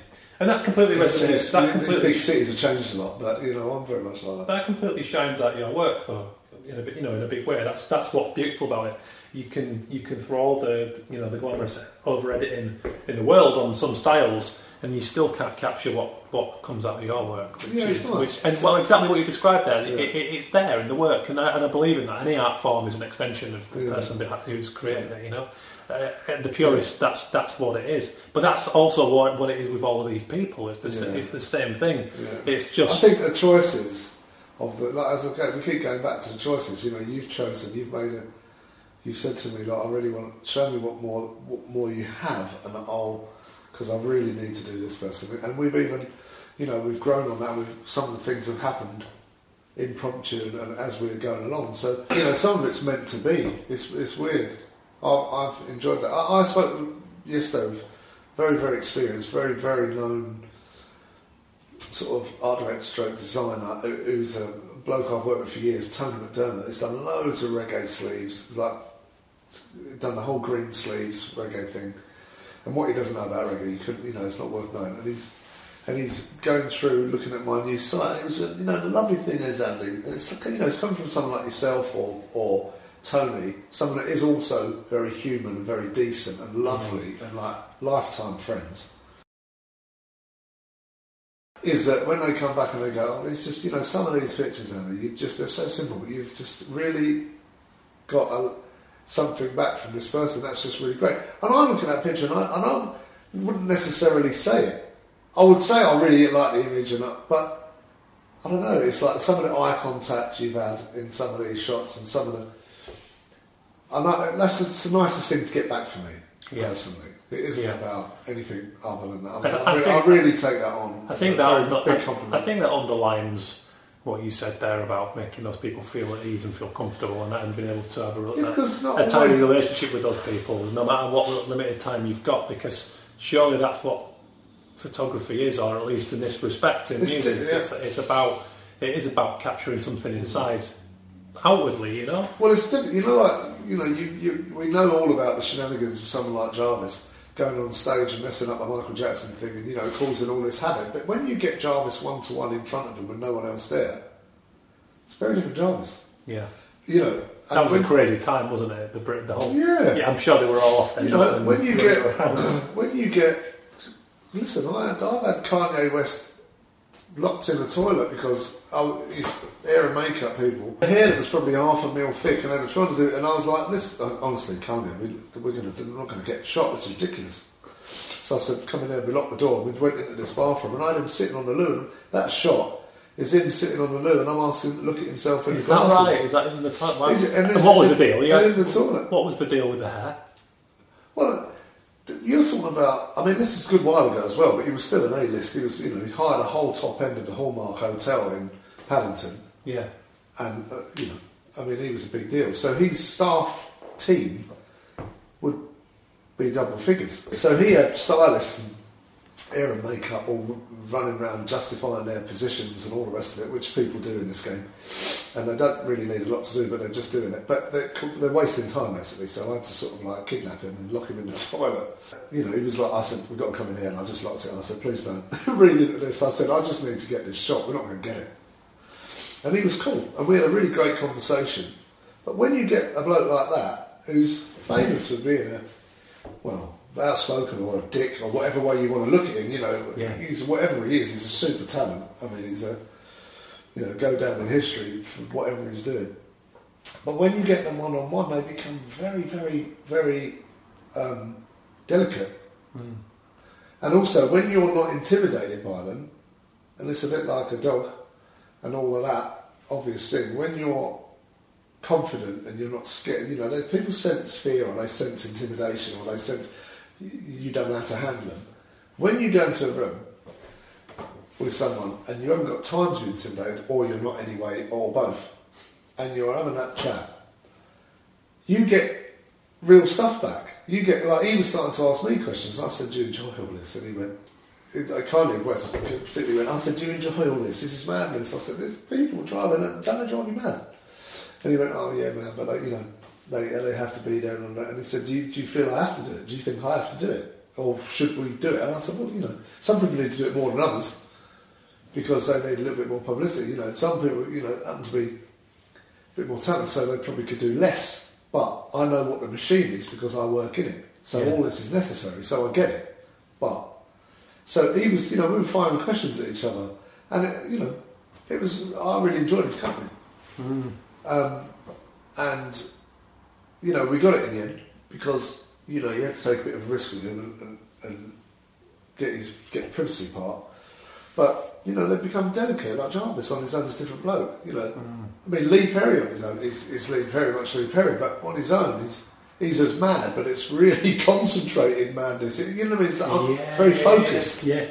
And that completely resonates. That completely, big cities have changed a lot, but you know, I'm very much like that. that completely shines out your work, though. In a bit, you know, in a big way. That's that's what's beautiful about it. You can you can throw all the you know the glamorous over editing in the world on some styles, and you still can't capture what, what comes out of your work. Which Yeah, is nice. which and well, exactly what you described there. Yeah. It, it, it's there in the work, and I, and I believe in that. Any art form is an extension of the Yeah. person who's creating it. You know, uh, and the purist. That's that's what it is. But that's also what, what it is with all of these people. It's the it's the same thing. It's I just think the choices of the like, as I we keep going back to the choices. You know, you've chosen, you've made a, you've said to me, like, I really want to show me what more what more you have, and I'll because I really need to do this person. And we've even, you know, we've grown on that. With some of the things have happened impromptu and, and as we're going along. So you know, some of it's meant to be. It's it's weird. I've, I've enjoyed that. I, I spoke yesterday with very very experienced, very very known sort of art director stroke designer who's a bloke I've worked with for years, Tony McDermott. He's done loads of reggae sleeves, like done the whole green sleeves reggae thing. And what he doesn't know about reggae, you couldn't, you know, it's not worth knowing. And he's and he's going through looking at my new site. It was, you know, the lovely thing is, Andy, it's you know, it's coming from someone like yourself or or Tony, someone that is also very human and very decent and lovely mm. and like lifetime friends is that when they come back and they go, oh, it's just you know some of these pictures, Andy, you just they're so simple, but you've just really got a, something back from this person. That's just really great. And I look at that picture and I, and I wouldn't necessarily say it. I would say I really like the image, and I, but I don't know. It's like some of the eye contact you've had in some of these shots, and some of the. I know that's it's the nicest thing to get back from me Yeah. personally. It isn't Yeah. about anything other than that. I, mean, I, I re- I really take that on. I think a that very under- big compliment. I think that underlines what you said there about making those people feel at ease and feel comfortable and, and being able to have a, Yeah, a, a tiny relationship with those people, no matter what limited time you've got, because surely that's what photography is, or at least in this respect in It's music. yeah. It's, it's about it is about capturing something inside outwardly, you know. Well, it's different. You know, like you know, you, you we know all about the shenanigans of someone like Jarvis going on stage and messing up the Michael Jackson thing, and you know, causing all this havoc. But when you get Jarvis one to one in front of him with no one else there, it's very different Jarvis. Yeah. You know, That was when, a crazy time, wasn't it? The Brit, the whole. Yeah. Yeah, I'm sure they were all off. You know, when you get when you get listen, I had, I've had Kanye West locked in the toilet because oh, I, his hair and makeup people, the hair that was probably half a mil thick, and they were trying to do it, and I was like, "This honestly, Kanye, we, we're gonna, we're not going to get shot. It's ridiculous. So I said, come in there. We locked the door. We went into this bathroom, and I had him sitting on the loo. and That shot is him sitting on the loo, and I'm asking him to look at himself in Is the that glasses. right? Is that in the toilet? Why- He And, what was the deal? And had- in the toilet. what was the deal with the hair? Well, you're talking about. I mean, this is a good while ago as well, but he was still an A-list. He was, you know, he hired a whole top end of the Hallmark Hotel in Paddington, Yeah. and uh, you know, I mean, he was a big deal. So his staff team would be double figures. So he had stylists and hair and makeup all running around justifying their positions and all the rest of it, which people do in this game. And they don't really need a lot to do, but they're just doing it. But they're, they're wasting time basically. So I had to sort of like kidnap him and lock him in the toilet. You know, he was like, I said, we've got to come in here, and I just locked it. And I said, please don't read into this. I said, I just need to get this shot. We're not going to get it. And he was cool, and we had a really great conversation. But when you get a bloke like that, who's famous for being a well, outspoken or a dick or whatever way you want to look at him, you know, Yeah. he's whatever he is, he's a super talent. I mean, he's a you know go down in history for whatever he's doing. But when you get them one on one, they become very, very, very um, delicate. Mm. And also, when you're not intimidated by them, and it's a bit like a dog and all of that obvious thing, when you're confident and you're not scared, you know, people sense fear or they sense intimidation or they sense you, don't know how to handle them. When you go into a room with someone and you haven't got time to be intimidated, or you're not anyway, or both, and you're having that chat, you get real stuff back. You get like he was starting to ask me questions. I said, "Do you enjoy all this?" And he went, I Kanye West particularly went. I said, "Do you enjoy all this? This is madness." I said, "There's people driving, and don't they drive you mad?" And he went, "Oh yeah, man, but like, you know, they they have to be there and that." And he said, "Do you, do you feel I have to do it? Do you think I have to do it, or should we do it?" And I said, "Well, you know, some people need to do it more than others because they need a little bit more publicity. You know, some people, you know, happen to be a bit more talented, so they probably could do less. But I know what the machine is because I work in it. So Yeah. all this is necessary. So I get it. But so he was, you know, we were firing questions at each other, and it, you know, it was. I really enjoyed his company, Mm. um, and you know, we got it in the end because you know you had to take a bit of a risk with him and, and, and get his get the privacy part. But you know, they've become delicate. Like Jarvis on his own is a different bloke. You know, Mm. I mean, Lee Perry on his own is, is Lee Perry, much Lee Perry, but on his own, he's, he's as mad, but it's really concentrated madness. You know what I mean? It's, it's very focused. Yeah.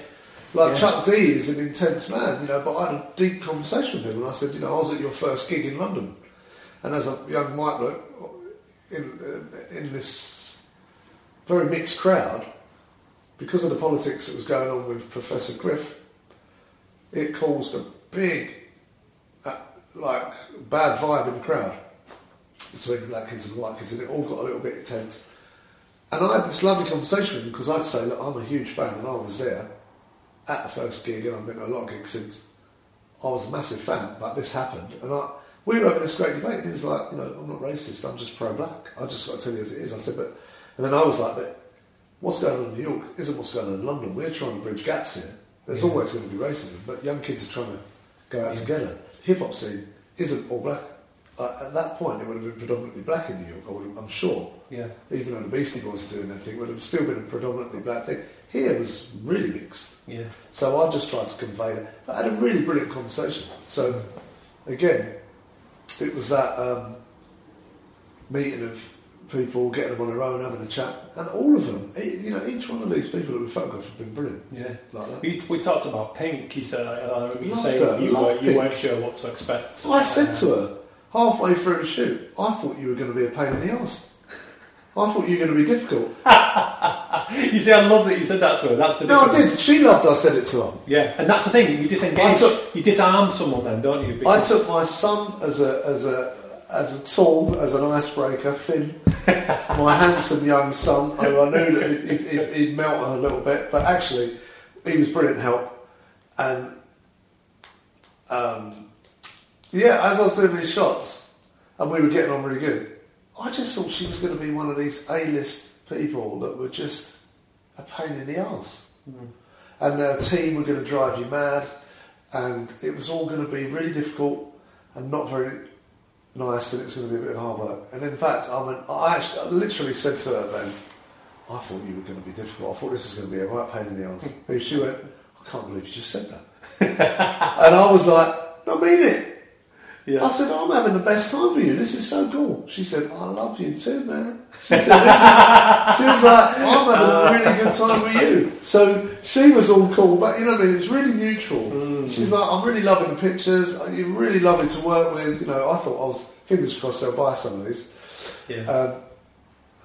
Like Yeah. Chuck D is an intense man, you know, but I had a deep conversation with him and I said, you know, I was at your first gig in London. And as a young white bloke in, uh, in this very mixed crowd, because of the politics that was going on with Professor Griff, it caused a big, uh, like, bad vibe in the crowd between black kids and white kids, and it all got a little bit intense. And I had this lovely conversation with him because I'd say, look, I'm a huge fan, and I was there at the first gig, and I've been to a lot of gigs since. I was a massive fan, but this happened, and I, we were having this great debate, and he was like, you know, I'm not racist, I'm just pro-black. I just got to tell you as it is. I said, but, and then I was like, but what's going on in New York isn't what's going on in London. We're trying to bridge gaps here. There's Yeah. always going to be racism, but young kids are trying to go out Yeah. together. Hip hop scene isn't all black. Uh, at that point, it would have been predominantly black in New York. Have, I'm sure Yeah. even though the Beastie Boys are doing their thing, it would have still been a predominantly black thing. Here it was really mixed. Yeah. So I just tried to convey that. I had a really brilliant conversation. So again, it was that um, meeting of people getting them on their own, having a chat, and all of them, you know, each one of these people that we photographed have been brilliant. Yeah. Like that. We, we talked about Pink. You said I remember you Loved saying her, you, were, you weren't sure what to expect. I said Uh, to her halfway through the shoot, I thought you were going to be a pain in the ass. I thought you were going to be difficult. you see, I love that you said that to her. That's the No, I did. She loved I said it to her. Yeah, and that's the thing. You disengage. Took- you disarm someone, then, don't you? I took my son as a as a as a tool, as an icebreaker, Finn, my handsome young son, I knew that he'd, he'd, he'd melt her a little bit, but actually, he was brilliant help. And um, yeah, as I was doing these shots, and we were getting on really good, I just thought she was going to be one of these A-list people that were just a pain in the ass. Mm. And their team were going to drive you mad, and it was all going to be really difficult and not very nice, and it was going to be a bit of hard work. And in fact, I, mean, I actually I literally said to her then, I thought you were going to be difficult. I thought this was going to be a right pain in the ass. and she went, I can't believe you just said that. and I was like, I mean it. Yeah. I said, I'm having the best time with you. This is so cool. She said, I love you too, man. She said, she was like, I'm having a really good time with you. So she was all cool, but you know what I mean? It was really neutral. Mm. She's like, I'm really loving the pictures. You're really lovely to work with. You know, I thought I was, fingers crossed, they'll buy some of these. Yeah. Um,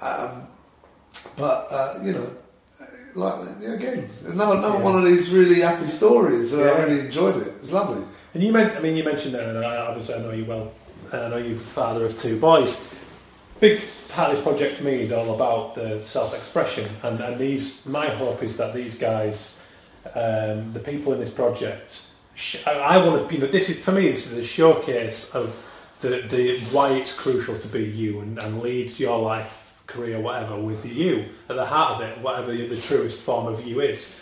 um, but, uh, you know, like, again, another, another Yeah. one of these really happy stories. Yeah. I really enjoyed it. It was lovely. And you mentioned, I mean, you mentioned there, and I, obviously I know you well. and I know you're father of two boys. Big part of this project for me is all about the self-expression, and, and these. My hope is that these guys, um, the people in this project, I, I want to. You know, this is for me. This is a showcase of the, the why it's crucial to be you and, and lead your life, career, whatever, with you at the heart of it, whatever the truest form of you is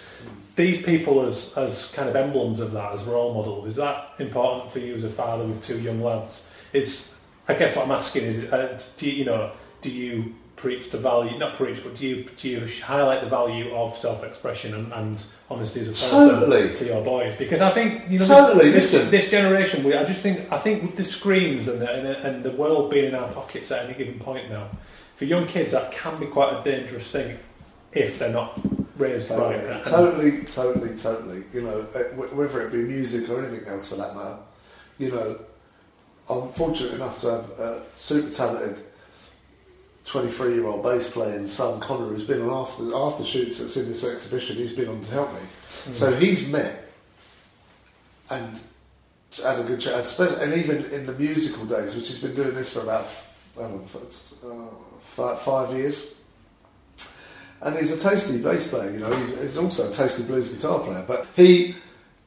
these people as as kind of emblems of that as role models is that important for you as a father with two young lads is i guess what i'm asking is uh, do you, you know do you preach the value not preach but do you do you highlight the value of self-expression and, and honesty as a person Totally. to your boys because i think you know Totally, this, listen. this, this generation we, i just think i think with the screens and the, and, the, and the world being in our pockets at any given point now for young kids that can be quite a dangerous thing if they're not raised right And- Totally, totally, totally. You know, uh, whether it be music or anything else for that matter. You know, I'm fortunate enough to have a super talented 23 year old bass playing son, Connor, who's been on after, after shoots that's in this exhibition. He's been on to help me. So he's met and had a good chat, and even in the musical days, which he's been doing this for about I don't know, for, uh, five years. And he's a tasty bass player, you know. He's also a tasty blues guitar player. But he,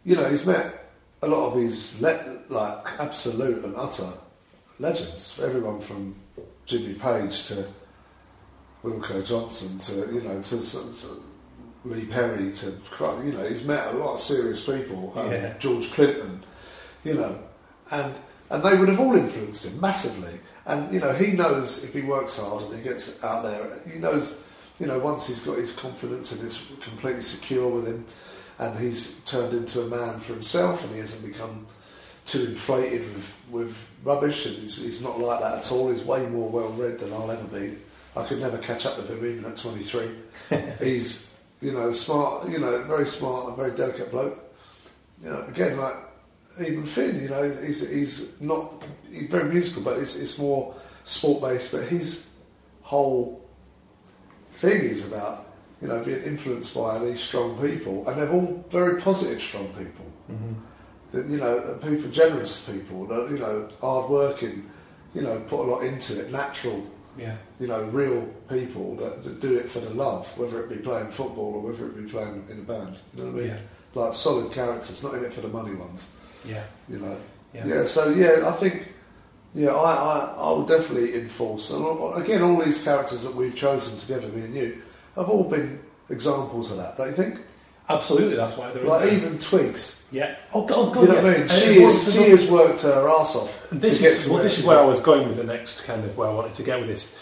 you know, he's met a lot of his le- like absolute and utter legends. Everyone from Jimmy Page to Wilko Johnson to you know to, to Lee Perry to you know he's met a lot of serious people. Um, Yeah. George Clinton, you know, and and they would have all influenced him massively. And you know he knows if he works hard and he gets out there, he knows you know once he's got his confidence and is completely secure with him, and he's turned into a man for himself and he hasn't become too inflated with, with rubbish and he's, he's not like that at all. He's way more well read than I'll ever be. I could never catch up with him even at 23. he's, you know, smart, you know, very smart and very delicate bloke. You know, again, like even Finn, you know, he's, he's not, he's very musical, but it's, it's more sport based. But his whole thing is about, you know, being influenced by these strong people, and they're all very positive, strong people. Mhm. that you know people generous people that you know hard working you know put a lot into it natural yeah. you know real people that, that do it for the love whether it be playing football or whether it be playing in a band you know what I mean? Yeah. Like solid characters not in it for the money ones. Yeah. You know? Yeah. Yeah, so yeah I think yeah I, I, I will definitely enforce and again all these characters that we've chosen together me and you have all been examples of that don't you think absolutely that's why they're like even Twigs yeah oh god, oh, god you know yeah. what I mean she is she has worked her ass off This to get is to well, where this is where I was going with the next kind of where I wanted to get with this.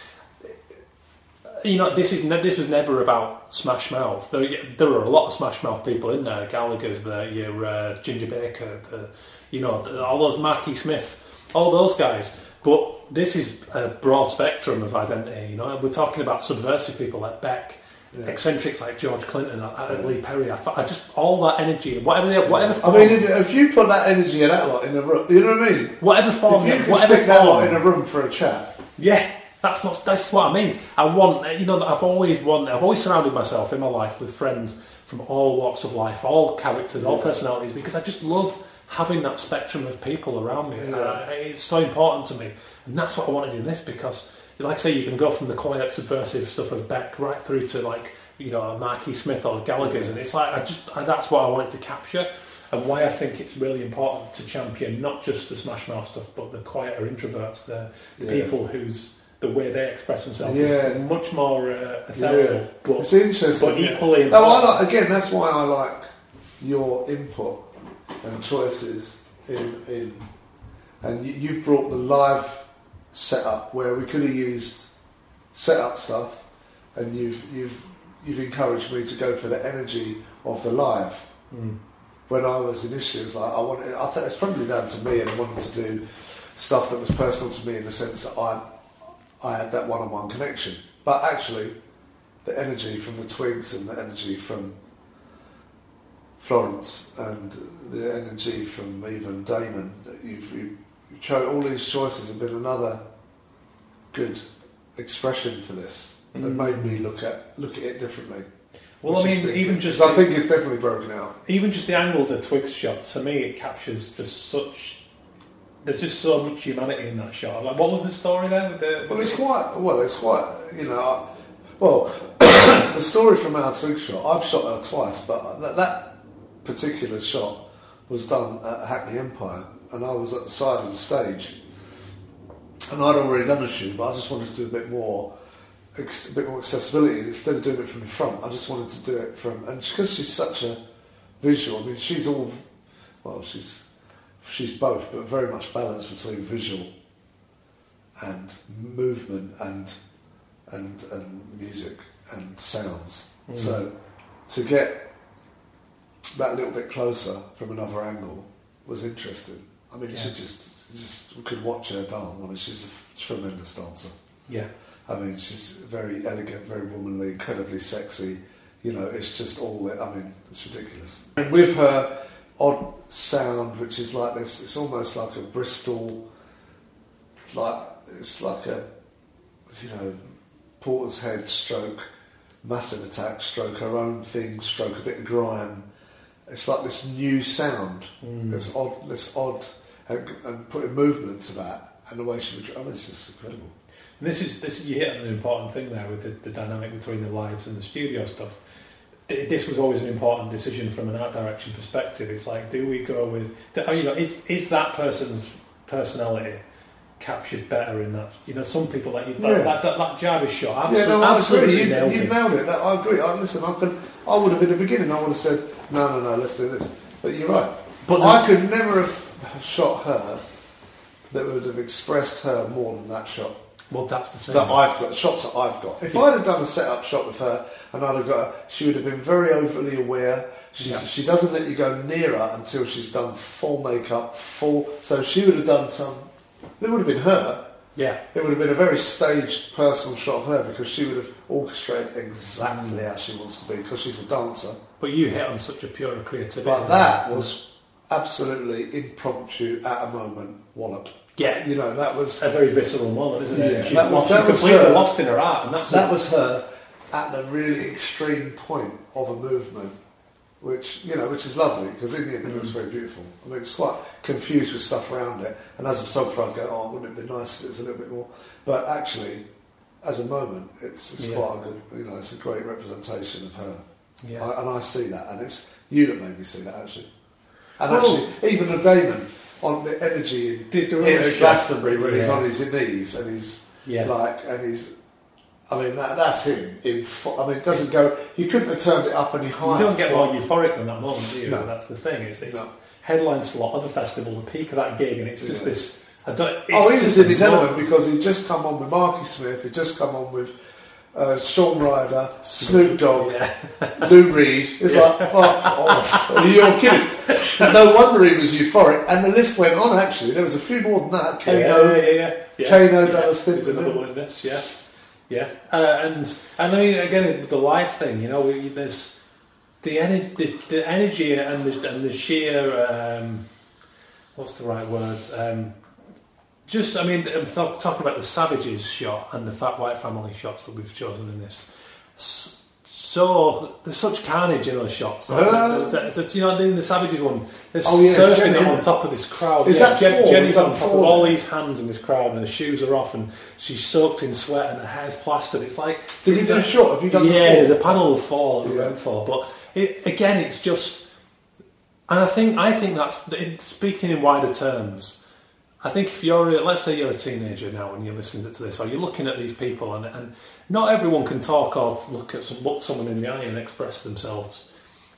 You know, this is ne- this was never about Smash Mouth. There, there are a lot of Smash Mouth people in there. Gallagher's there, your uh, Ginger Baker, the, you know, all those Marky Smith, all those guys. But this is a broad spectrum of identity. You know, we're talking about subversive people like Beck, Yeah. eccentrics like George Clinton, uh, Lee Perry. I, I just all that energy, whatever they, whatever I mean, if, if you put that energy and that lot in a room, you know what I mean? whatever form, If you could whatever stick that lot in a room for a chat, Yeah, that's what that's what I mean. I want you know I've always wanted I've always surrounded myself in my life with friends from all walks of life, all characters, all personalities because I just love having that spectrum of people around me. Yeah. Uh, it's so important to me, and that's what I want to do in this because, like I say, you can go from the quiet, subversive stuff of Beck right through to like you know a Marky Smith or Gallagher's, and it's like I just I, that's what I wanted to capture. And why I think it's really important to champion not just the Smash Mouth stuff, but the quieter introverts, the, the Yeah. people whose the way they express themselves Yeah. is much more uh, ethereal, Yeah. but, It's interesting. but yeah. equally No, I like, again, that's why I like your input and choices in, in and you, you've brought the live setup where we could have used setup stuff, and you've you've you've encouraged me to go for the energy of the live. Mm. When I was initially, it was like I wanted. I think it's probably down to me, and I wanted to do stuff that was personal to me in the sense that I I had that one-on-one connection. But actually, the energy from the Twigs and the energy from Florence and the energy from even Damon, that you've, you chose all these choices have been another good expression for this that Mm. made me look at look at it differently. Well, I mean, even just 'Cause I think it's definitely broken out. even just the angle of the Twigs shot for me, it captures just such. There's just so much humanity in that shot. Like, what was the story there with the? Well, it's quite well. It's quite you know. I- Well, the story from our twig shot. I've shot her twice, but that, that particular shot was done at Hackney Empire, and I was at the side of the stage, and I'd already done a shoot, but I just wanted to do a bit more, a bit more accessibility. And instead of doing it from the front, I just wanted to do it from, and because she's such a visual. I mean, she's all, well, she's she's both, but very much balanced between visual and movement and and and music and sounds. Mm. So to get that little bit closer from another angle was interesting. I mean, she just just we could watch her dance. I mean, she's a tremendous dancer. yeah, I mean, she's very elegant, very womanly, incredibly sexy. You know, it's just all. that- I mean, it's ridiculous. And with her odd sound, which is like this, it's almost like a Bristol. Like it's like a, you know, Portishead stroke, Massive Attack stroke, her own thing stroke, a bit of grime. It's like this new sound. Mm. This odd, this odd, and, and putting movement to that, and the way she would. I mean, it's just incredible. And this is this you hit on an important thing there with the, the dynamic between the lives and the studio stuff. This was always an important decision from an art direction perspective. It's like, do we go with, oh, you know, is is that person's personality captured better in that? You know, some people like you, Yeah. that, that, that, that Jarvis shot, yeah, absolutely, no, absolutely. You, nails you it. nailed it. That, I agree. I, listen, I could, I would have in the beginning. I would have said, no, no, no, let's do this. But you're right. But I could never have shot her that would have expressed her more than that shot well, that's the thing. that I've got. Shots that I've got. If I'd have done a setup shot with her and I'd have got her, she would have been very overly aware. She's, Yeah. She doesn't let you go near her until she's done full makeup, full. So she would have done some. It would have been her. Yeah, It would have been a very staged, personal shot of her because she would have orchestrated exactly how she wants to be because she's a dancer. but you hit on such a pure creativity. But that was absolutely impromptu at a moment wallop. yeah, You know, that was a very visceral moment, isn't it? Yeah, She's that was- lost, that was completely her. lost in her art, and that's that a- was her at the really extreme point of a movement, which you know, which is lovely because in the end it looks Mm. very beautiful. I mean, it's quite confused with stuff around it, and as a photographer, I'd go, "Oh, wouldn't it be nice if it was a little bit more?" But actually, as a moment, it's, it's Yeah. quite a good, you know, it's a great representation of her. yeah. I, and I see that, and it's you that made me see that actually. And Well- actually, even the Damon on the energy in, in rubber at shot. Glastonbury when he's on his knees and he's yeah. like, and he's. I mean, that, that's him. In, I mean, it doesn't go. You couldn't have turned it up any higher. You don't get more euphoric than that moment, do you? No. That's the thing. It's, it's No. headline slot of the festival, the peak of that gig, and it's just Yeah. this. I don't. It's Oh, he was in his element because he'd just come on with Marky Smith. He'd just come on with uh, Shaun Ryder, Snoop Dogg, Yeah. Lou Reed. It's like, fuck off. You're kidding. No wonder he was euphoric. And the list went on, actually. There was a few more than that. Kano. yeah, yeah, yeah. Kano yeah. done a stint It's with another one in this, yeah, yeah. Uh, and and I mean again the life thing, you know, we, there's the energy, the, the energy and the and the sheer um, what's the right word? Um, just, I mean, I'm talk, talking about the Savages shot and the Fat White Family shots that we've chosen in this. S- so there's such carnage in those shots. Like, the- the- the- it's- you know, in the Savages one, there's Oh, yeah, it's surfing Jenny, on top of this crowd. Is yeah, that Jen- four? Jenny's on top of all these hands in this crowd, and her shoes are off, and she's soaked in sweat, and her hair's plastered. It's like Did it's you do a shot? Have you done Yeah, four? there's a panel of four that we went for, but it, again, it's just, and I think I think that's speaking in wider terms. I think if you're, a, let's say you're a teenager now and you're listening to this, or you're looking at these people, and, and not everyone can talk or look at some, look someone in the eye and express themselves.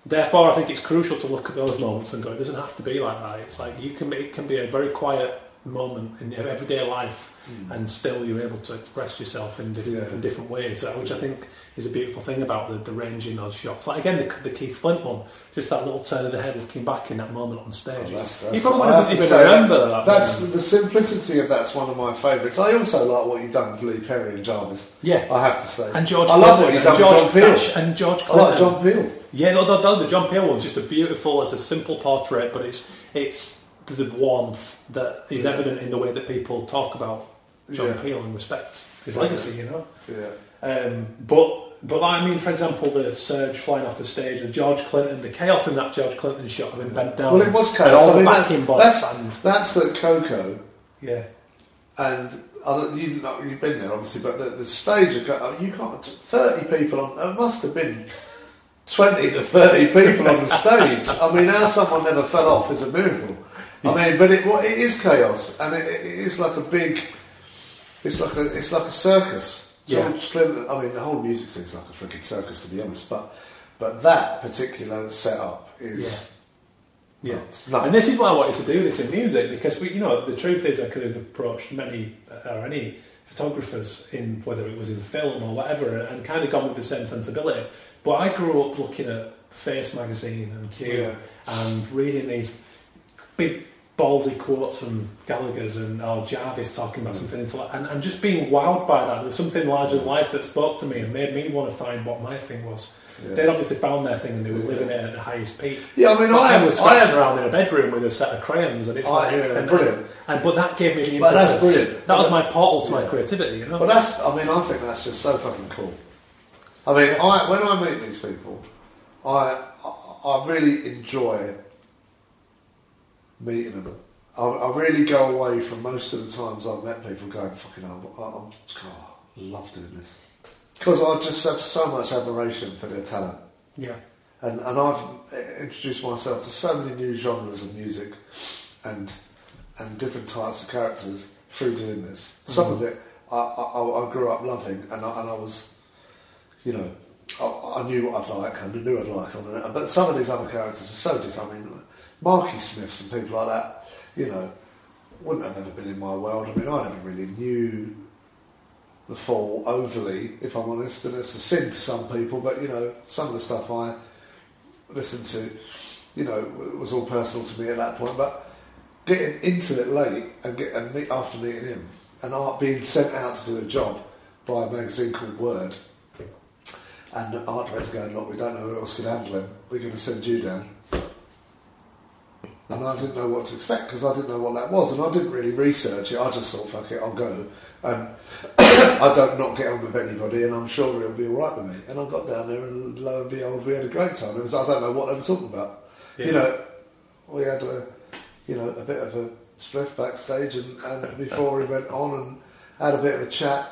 Therefore, I think it's crucial to look at those moments and go. It doesn't have to be like that. It's like you can. It can be a very quiet moment in your everyday life, and still you're able to express yourself in different, Yeah. in different ways, uh, which I think is a beautiful thing about the, the range in those shots. Like again, the, the Keith Flint one, just that little turn of the head looking back in that moment on stage. Oh, that's, he probably doesn't even remember that's, that. That's moment. the simplicity of that's one of my favourites. I also like what you've done with Lee Perry and Jarvis. yeah. I have to say, And George I love Clinton what you've and done George with John Peel. And George I like John Peel. Yeah, no, no, no, the John Peel one's just a beautiful. It's a simple portrait, but it's it's the warmth that is Yeah. evident in the way that people talk about John Yeah. Peel and respect his legacy. You know, Yeah. um, but but I mean, for example, the Surge flying off the stage, the George Clinton, the chaos in that George Clinton shot of him bent down. Well, it was chaos. I the mean, that- backing that's- bots and That's at KOKO, yeah, and I don't, you, know, you've been there obviously, but the, the stage, I mean, you can't. Thirty people on. There must have been twenty to thirty people on the stage. I mean, how someone never fell off is a miracle. I mean, but it, well, it is chaos, and it, it is like a big. It's like a it's like a circus. Yeah. I mean, the whole music scene's like a freaking circus, to be honest. But but that particular setup is. Yeah. nuts, nuts. And this is why I wanted to do this in music because we, you know, the truth is I could have approached many uh, or any photographers in whether it was in film or whatever, and kind of gone with the same sensibility. But I grew up looking at Face magazine and Q Yeah. and reading these big ballsy quotes from Gallagher's and or Jarvis talking about something into and, and just being wowed by that. There was something larger than life that spoke to me and made me want to find what my thing was. Yeah. They'd obviously found their thing and they were Yeah. living it at the highest peak. Yeah, I mean, But I I was I have around in a bedroom with a set of crayons, and it's Oh, like, yeah, and, brilliant. and but that gave me the But that's brilliant. That was my portal to my creativity, you know. But that's, I mean, I think that's just so fucking cool. I mean, I, when I meet these people, I, I, I really enjoy meeting them. I, I really go away from most of the times I've met people going, fucking hell, I- I'm, God, I love doing this. Because I just have so much admiration for their talent. yeah, And, and I've introduced myself to so many new genres of music and and different types of characters through doing this. Some of mm-hmm. it I, I, I grew up loving, and I, and I was, you know, I, I knew what I'd like and I knew I'd like on it. But some of these other characters were so different. I mean, Marky Smiths and people like that, you know, wouldn't have ever been in my world. I mean, I never really knew the fall overly, if I'm honest, and it's a sin to some people. But you know, some of the stuff I listened to, you know, was all personal to me at that point. But getting into it late and get and meet after meeting him, and art being sent out to do a job by a magazine called Word, and art director going, look, we don't know who else could handle him. We're going to send you down. And I didn't know what to expect because I didn't know what that was, and I didn't really research it. I just thought, fuck it, I'll go. And I don't not get on with anybody, and I'm sure it'll be all right with me. And I got down there, and lo and behold, we had a great time. It was I don't know what they were talking about. Yeah. You know, we had a you know a bit of a spliff backstage, and, and before we went on, and had a bit of a chat.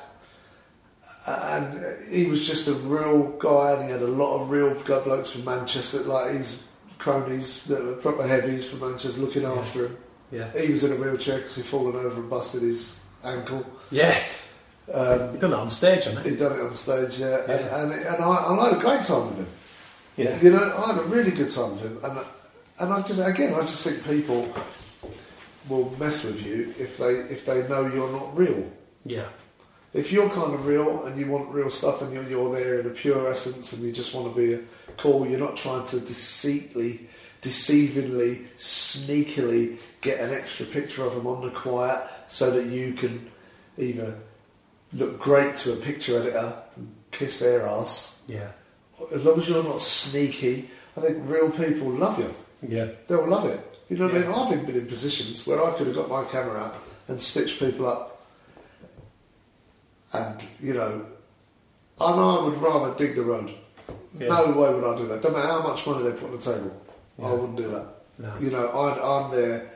And he was just a real guy, and he had a lot of real good blokes from Manchester, like his cronies that were proper heavies from Manchester, looking Yeah. after him. yeah, He was in a wheelchair because he'd fallen over and busted his ankle. yeah. Um, You've done that on stage, haven't you? He'd done it on stage, yeah, Yeah. and and, and I, and I had a great time with him. Yeah, You know, I had a really good time with him, and and I just again, I just think people will mess with you if they if they know you're not real. yeah, If you're kind of real and you want real stuff, and you're you're there in a pure essence, and you just want to be cool, you're not trying to deceitfully, deceivingly, sneakily get an extra picture of them on the quiet so that you can either look great to a picture editor and kiss their ass yeah, as long as you're not sneaky, I think real people love you. yeah, They'll love it. You know what I mean? I've been in positions where I could have got my camera out and stitched people up. And, you know, and I would rather dig the road Yeah. No way would I do that. Don't matter how much money they put on the table, I wouldn't do that. No. You know, I, I'm there,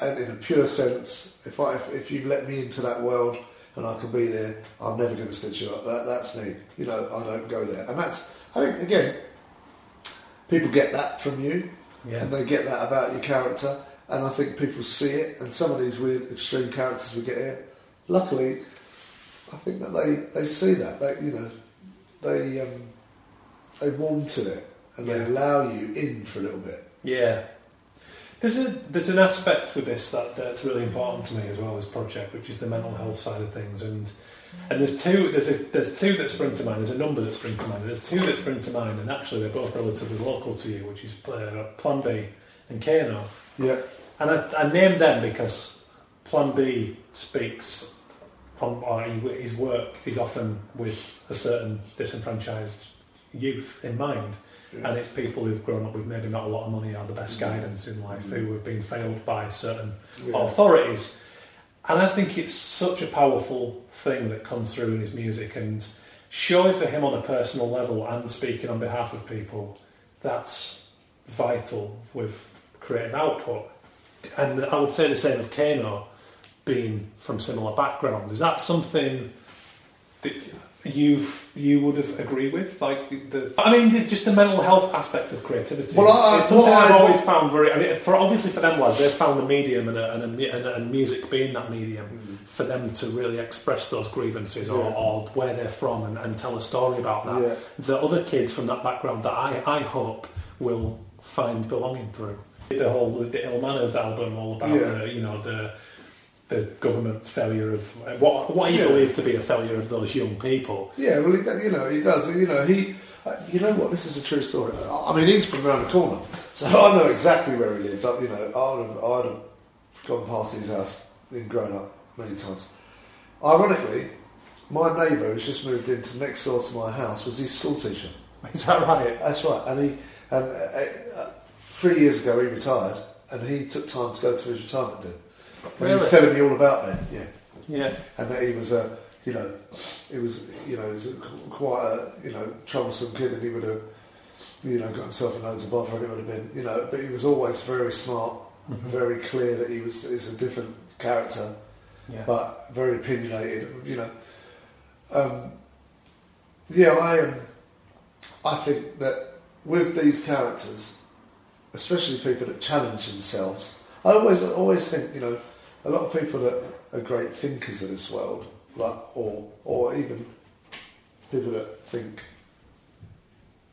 and in a pure sense, if I if, if you've let me into that world and I can be there, I'm never going to stitch you up. That, that's me. You know, I don't go there, and that's I think again, people get that from you, Yeah. and they get that about your character, and I think people see it. And some of these weird extreme characters we get here, luckily, I think that they they see that. They you know, they um, they warm to it, and they allow you in for a little bit. Yeah. There's a there's an aspect with this that, that's really important to me as well, this project, which is the mental health side of things. And and there's two there's a there's two that spring to mind. There's a number that spring to mind. There's two that spring to mind, and actually they're both relatively local to you, which is uh, Plan B and Kano. Yeah. And I, I named them because Plan B speaks on or he- his work is often with a certain disenfranchised youth in mind. And it's people who've grown up with maybe not a lot of money or the best mm. guidance in life who mm. have been failed by certain Yeah. authorities. And I think it's such a powerful thing that comes through in his music. And surely for him on a personal level and speaking on behalf of people, that's vital with creative output. And I would say the same of Kano being from similar backgrounds. Is that something that you've you would have agreed with? Like the, the I mean, just the mental health aspect of creativity. Well, I- it's something I've I- always found very. I mean, for obviously for them lads, they've found a medium and a, and, a, and, a, and music being that medium mm. for them to really express those grievances or, or where they're from and, and tell a story about that. Yeah. The other kids from that background that I, I hope will find belonging through. The whole the Ill Manors album, all about Yeah. the, you know the the government's failure of what what he Yeah. believed to be a failure of those young people. Yeah, well, he, you know, he does. You know, he. Uh, you know what? This is a true story. I mean, he's from around the corner, so I know exactly where he lives. I, you know, I'd have, I'd have gone past his house in grown up many times. Ironically, my neighbour who's just moved into next door to my house was his school teacher. Is that right? That's right, and he and uh, uh, three years ago he retired, and he took time to go to his retirement do. And he was telling me all about that. Yeah Yeah. and that he was a, you know, he was, you know, he was a, quite a, you know, troublesome kid, and he would have, you know, got himself in loads of bother, and it would have been, you know, but he was always very smart, very clear that he was is a different character, Yeah. but very opinionated, you know. Um, yeah, I am. I think that with these characters, especially people that challenge themselves, I always always think you know a lot of people that are great thinkers of this world, like or or even people that think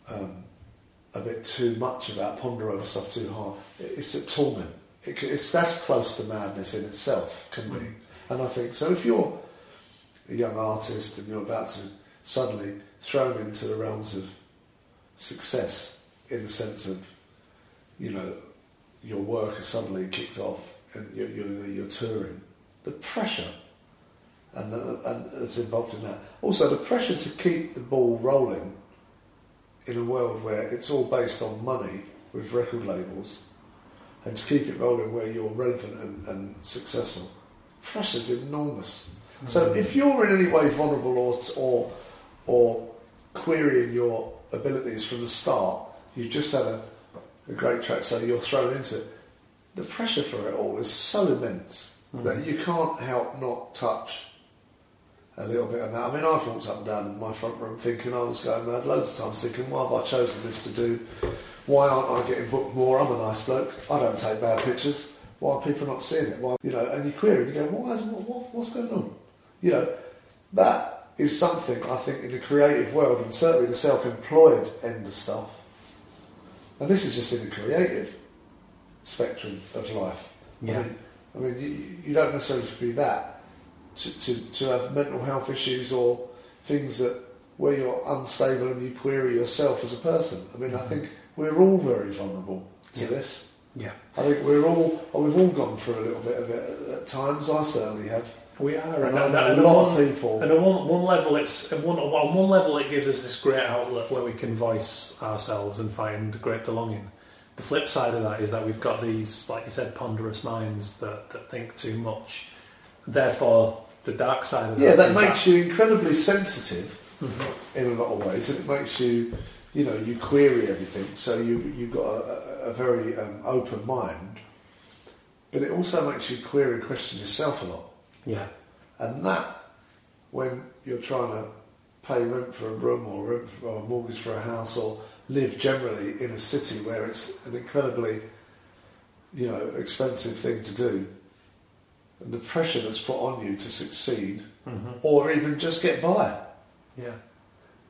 um, a bit too much about ponder over stuff too hard. It's a torment. It, it's that's close to madness in itself, can be. And I think so. If you're a young artist and you're about to suddenly thrown into the realms of success in the sense of, you know, your work has suddenly kicked off and you're, you're, you're touring, the pressure and, uh, and it's involved in that. Also, the pressure to keep the ball rolling in a world where it's all based on money with record labels and to keep it rolling where you're relevant and, and successful, pressure's enormous. So if you're in any way vulnerable or, or, or querying your abilities from the start, you've just had a, a great track, so you're thrown into it. The pressure for it all is so immense hmm. that you can't help not touch a little bit of that. I mean, I've walked up and down in my front room thinking I was going mad loads of times, thinking, why have I chosen this to do? Why aren't I getting booked more? I'm a nice bloke. I don't take bad pictures. Why are people not seeing it? Why, you know, and you query and you go, why is, what, what, what's going on? You know, that is something I think in the creative world and certainly the self-employed end of stuff. And this is just in the creative spectrum of life. Yeah. I mean, I mean you, you don't necessarily have to be that to, to, to have mental health issues or things that where you're unstable and you query yourself as a person. I mean, I mm-hmm. think we're all very vulnerable to Yeah. this. Yeah. I think we're all, we've all gone through a little bit of it at times. I certainly have. We are, And and, I and, a lot on, of people. And on one, one level, it's one, on one level it gives us this great outlet where we can voice ourselves and find great belonging. The flip side of that is that we've got these, like you said, ponderous minds that, that think too much. Therefore, the dark side of Yeah, that makes you incredibly sensitive in a lot of ways, and it makes you you know, you query everything, so you you've got a, a- very um, open mind. But it also makes you query and question yourself a lot, Yeah. and that when you're trying to pay rent for a room or rent for, or a mortgage for a house or live generally in a city where it's an incredibly, you know, expensive thing to do, and the pressure that's put on you to succeed hmm or even just get by Yeah.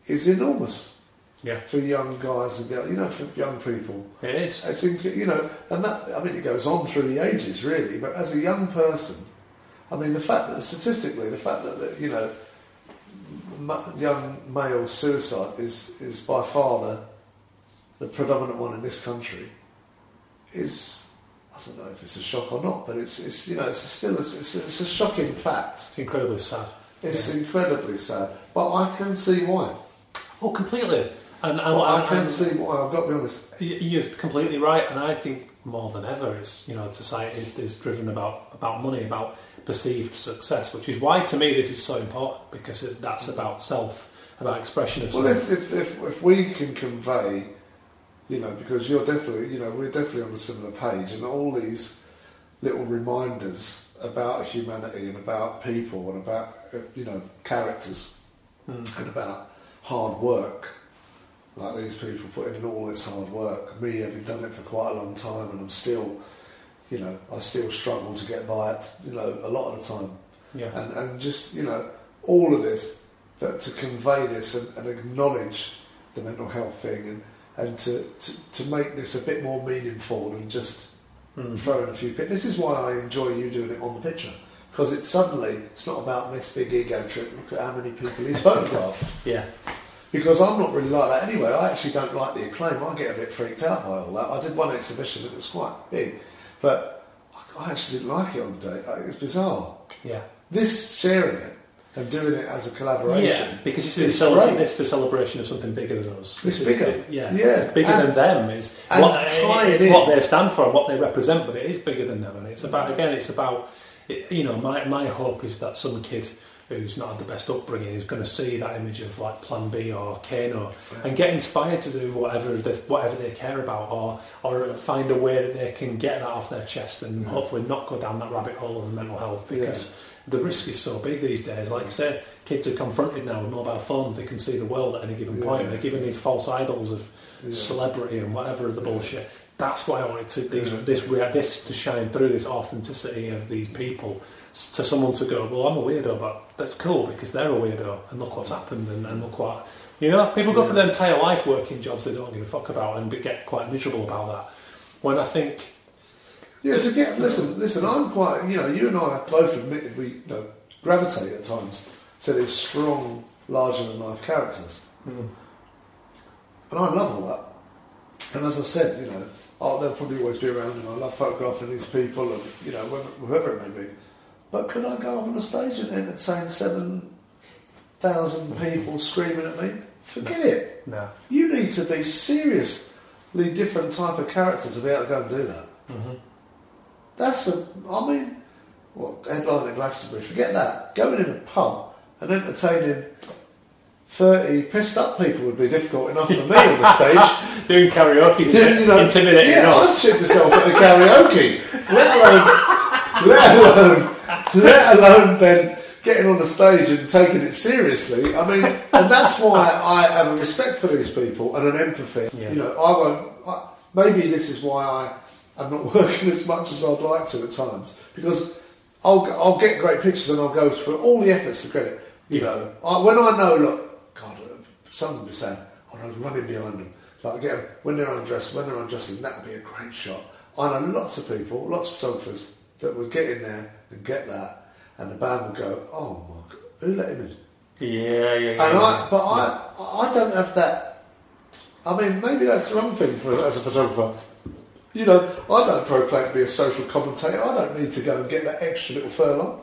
is enormous Yeah. for young guys and girls, you know, for young people. It is. I think, you know, and that, I mean, it goes on through the ages, really, but as a young person, I mean, the fact that statistically, the fact that, you know, young male suicide is, is by far the, the predominant one in this country is, I don't know if it's a shock or not, but it's, it's you know, it's still, it's, it's, it's a shocking fact. It's incredibly sad. It's incredibly sad, but I can see why. Oh, completely. And, and, Well, I can and- see why. I've got to be honest. You're completely right, and I think more than ever, it's you know society is driven about about money, about perceived success, which is why to me this is so important because it's, that's about self, about expression of Well, self. if, if, if, if we can convey, you know, because you're definitely, you know, we're definitely on a similar page, and all these little reminders about humanity and about people and about, you know, characters Mm. and about hard work. Like these people putting in all this hard work. Me having done it for quite a long time, and I'm still, you know, I still struggle to get by it. You know, a lot of the time Yeah, and, and just you know all of this but to convey this and, and acknowledge the mental health thing and, and to, to, to make this a bit more meaningful than just Mm. throwing a few pictures. This is why I enjoy you doing it on the picture because it's suddenly it's not about this big ego trip. Look at how many people he's photographed. yeah, Because I'm not really like that anyway. I actually don't like the acclaim. I get a bit freaked out by all that. I did one exhibition that was quite big, but I- I actually didn't like it on the day. It was bizarre. yeah, This sharing it and doing it as a collaboration. yeah. Because this is, It's a cele- this is a celebration of something bigger than us. It's This is bigger. the- yeah, Yeah. bigger And- than them is what, eh, it it's what they stand for and what they represent, but it is bigger than them. And it's about again, it's about it, you know, my my hope is that some kid who's not had the best upbringing is going to see that image of like Plan B or Kano and get inspired to do whatever they, whatever they care about, or or find a way that they can get that off their chest and Yeah. hopefully not go down that rabbit hole of mental health because. The risk is so big these days. Like I say, kids are confronted now with mobile phones. They can see the world at any given point. Yeah. They're given these false idols of Yeah. celebrity and whatever the bullshit. That's why I wanted to these, Yeah. this this to shine through this authenticity of these people to someone to go, well, I'm a weirdo, but that's cool because they're a weirdo, and look what's happened, and, and look what you know. People go for their entire life working jobs they don't give a fuck about and get quite miserable about that. When I think, Yeah, to get listen, listen. I'm quite. You know, you and I both admitted we you know gravitate at times to these strong, larger than life characters, and I love all that. And as I said, you know, oh, they'll probably always be around, and I love photographing these people, and you know, whoever, it may be. But could I go up on a stage and entertain seven thousand people screaming at me? Forget it. no, You need to be seriously different type of character to be able to go and do that. mm-hmm. That's a, I mean, what, headline at Glastonbury, forget that. Going in a pub and entertaining 30 pissed up people would be difficult enough for me on the stage. doing karaoke You know, intimidating yeah, I'd enough. myself at the karaoke, let alone, let alone, let alone then getting on the stage and taking it seriously. I mean, and that's why I have a respect for these people and an empathy. Yeah. You know, I won't. I, maybe this is why I am not working as much as I'd like to at times because I'll I'll get great pictures and I'll go for all the efforts to get it. You know, I, when I know, look, God, uh, someone be saying, "Oh, was running behind them." Like again, when they're undressed, when they're undressing, that would be a great shot. I know lots of people, lots of photographers that would get in there and get that, and the band would go, "Oh my God, who let him in?" Yeah, yeah, yeah. And yeah. I, but I, I don't have that. I mean, maybe that's the wrong thing for as a photographer. You know, I don't proclaim to be a social commentator. I don't need to go and get that extra little furlong.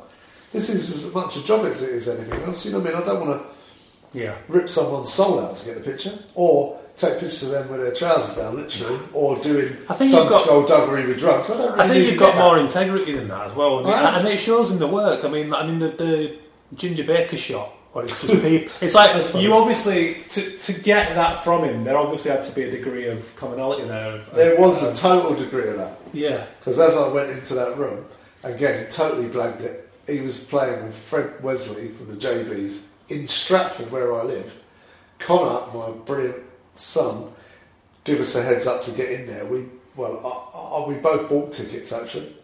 This is as much a job as it is anything else. You know what I mean? I don't want to yeah. rip someone's soul out to get the picture, or take pictures of them with their trousers down, literally, mm-hmm. or doing I think some you've got- skullduggery with drugs. I don't really I think you've got more integrity than that as well, and, I have. and it shows in the work. I mean, I mean the, the Ginger Baker shot or it's just people. It's like you obviously to to get that from him. There obviously had to be a degree of commonality there. Of, There was um, a total degree of that. yeah. Because as I went into that room, again, totally blagged it. He was playing with Fred Wesley from the JBs in Stratford, where I live. Connor, my brilliant son, give us a heads up to get in there. We well, I, I, we both bought tickets actually,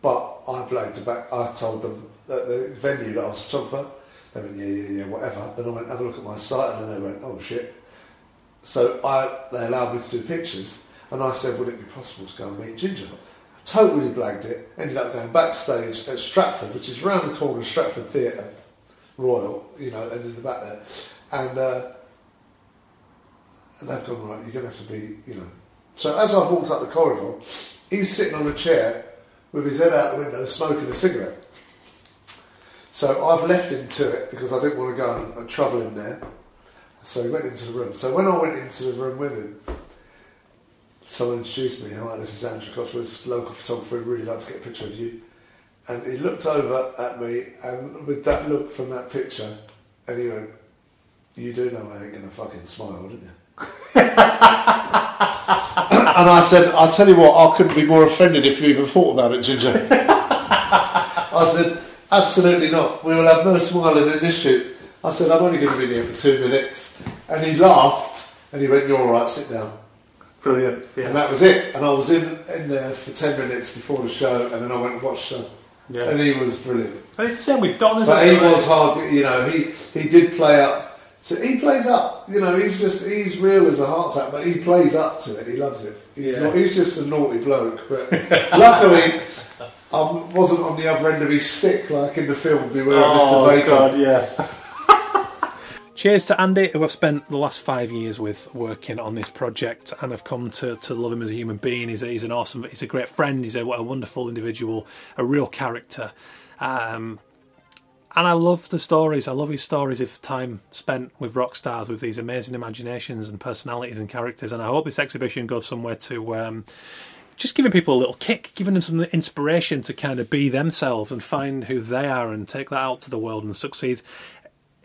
but I blagged about. I told them that the venue that I was photographer. They went, yeah, yeah, yeah, whatever. Then I went, have a look at my site, and then they went, oh shit. So I, they allowed me to do pictures, and I said, would it be possible to go and meet Ginger? Totally blagged it. Ended up going backstage at Stratford, which is round the corner of Stratford Theatre Royal, you know, and in the back there. And, uh, and they've gone, right, you're going to have to be, you know. So as I've walked up the corridor, he's sitting on a chair with his head out the window smoking a cigarette. So I've left him to it because I didn't want to go and, and trouble him there. So he went into the room. So when I went into the room with him, someone introduced me. Hi, this is Andrew Cotterill, local photographer. I'd really like to get a picture of you. And he looked over at me, and with that look from that picture, and he went, "You do know I ain't gonna fucking smile, didn't you?" and I said, "I'll tell you what, I couldn't be more offended if you even thought about it, Ginger." I said, "Absolutely not. We will have no smiling in this shoot." I said, "I'm only going to be here for two minutes," and he laughed, and he went, "You're all right. Sit down." Brilliant. And that was it. And I was in, in there for 10 minutes before the show, and then I went and watched the show. Yeah. And he was brilliant. And it's the same with Don, But he was hard, you know, he, he did play up. So he plays up, you know, he's just, he's real as a heart attack, but he plays up to it. He loves it. He's, Yeah. not, he's just a naughty bloke. But luckily, I wasn't on the other end of his stick like in the film Beware of Oh, Mr. Baker. God, yeah. Cheers to Andy, who I've spent the last five years with working on this project, and I've come to, to love him as a human being. He's, a, he's an awesome, he's a great friend. He's a, a wonderful individual, a real character, um, and I love the stories. I love his stories of time spent with rock stars with these amazing imaginations and personalities and characters. And I hope this exhibition goes somewhere to. Um, just giving people a little kick, giving them some inspiration to kind of be themselves and find who they are and take that out to the world and succeed.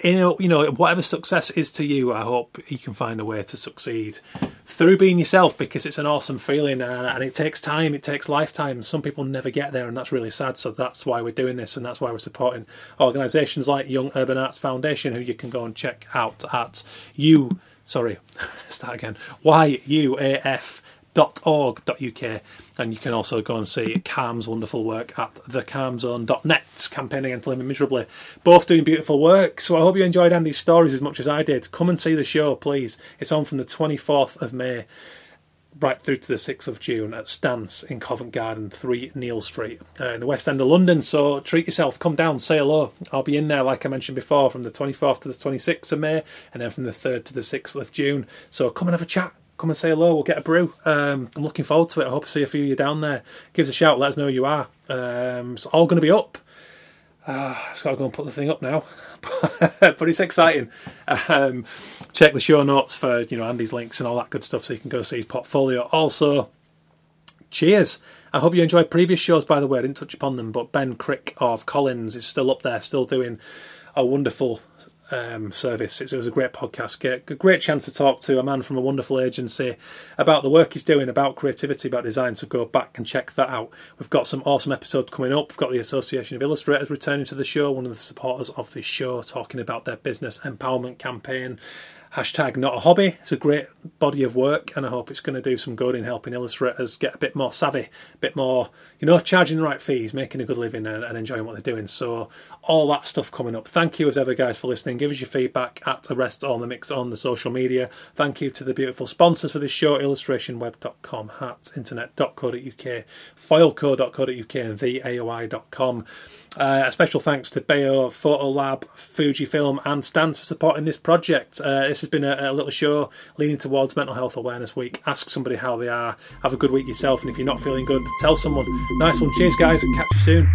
You know, you know, whatever success is to you, I hope you can find a way to succeed through being yourself because it's an awesome feeling and, it takes time, it takes lifetime. Some people never get there, and that's really sad. So that's why we're doing this, and that's why we're supporting organisations like Young Urban Arts Foundation, who you can go and check out at you. Sorry, start again. YUAF org.uk and you can also go and see CALM's wonderful work at thecalmzone.net campaigning against living miserably. Both doing beautiful work so I hope you enjoyed Andy's stories as much as I did. Come and see the show please. It's on from the 24th of May right through to the 6th of June at Stance in Covent Garden 3 Neal Street uh, in the West End of London. So treat yourself. Come down say hello. I'll be in there like I mentioned before from the 24th to the 26th of May and then from the 3rd to the 6th of June. So come and have a chat come and say hello. We'll get a brew. Um, I'm looking forward to it. I hope to see a few of you down there. Give us a shout. Let us know who you are. Um, it's all going to be up. Uh, just got to go and put the thing up now, but it's exciting. Um, check the show notes for you know Andy's links and all that good stuff, so you can go see his portfolio. Also, cheers. I hope you enjoyed previous shows. By the way, I didn't touch upon them, but Ben Crick of Collins is still up there, still doing a wonderful um, service. It was a great podcast. A great chance to talk to a man from a wonderful agency about the work he's doing, about creativity, about design. So go back and check that out. We've got some awesome episodes coming up. We've got the Association of Illustrators returning to the show, one of the supporters of the show, talking about their business empowerment campaign. Hashtag not a hobby. It's a great body of work, and I hope it's going to do some good in helping illustrators get a bit more savvy, a bit more, you know, charging the right fees, making a good living, and, and enjoying what they're doing. So, all that stuff coming up. Thank you as ever, guys, for listening. Give us your feedback at Arrest All Mimics on the social media. Thank you to the beautiful sponsors for this show illustrationweb.com, heartinternet.co.uk, foilco.co.uk, and theaoi.com. Uh, a special thanks to Bayeux, Photolab, Fujifilm, and Stance for supporting this project. Uh, this has been a, a, little show leaning towards Mental Health Awareness Week. Ask somebody how they are. Have a good week yourself, and if you're not feeling good, tell someone. Nice one. Cheers, guys. Catch you soon.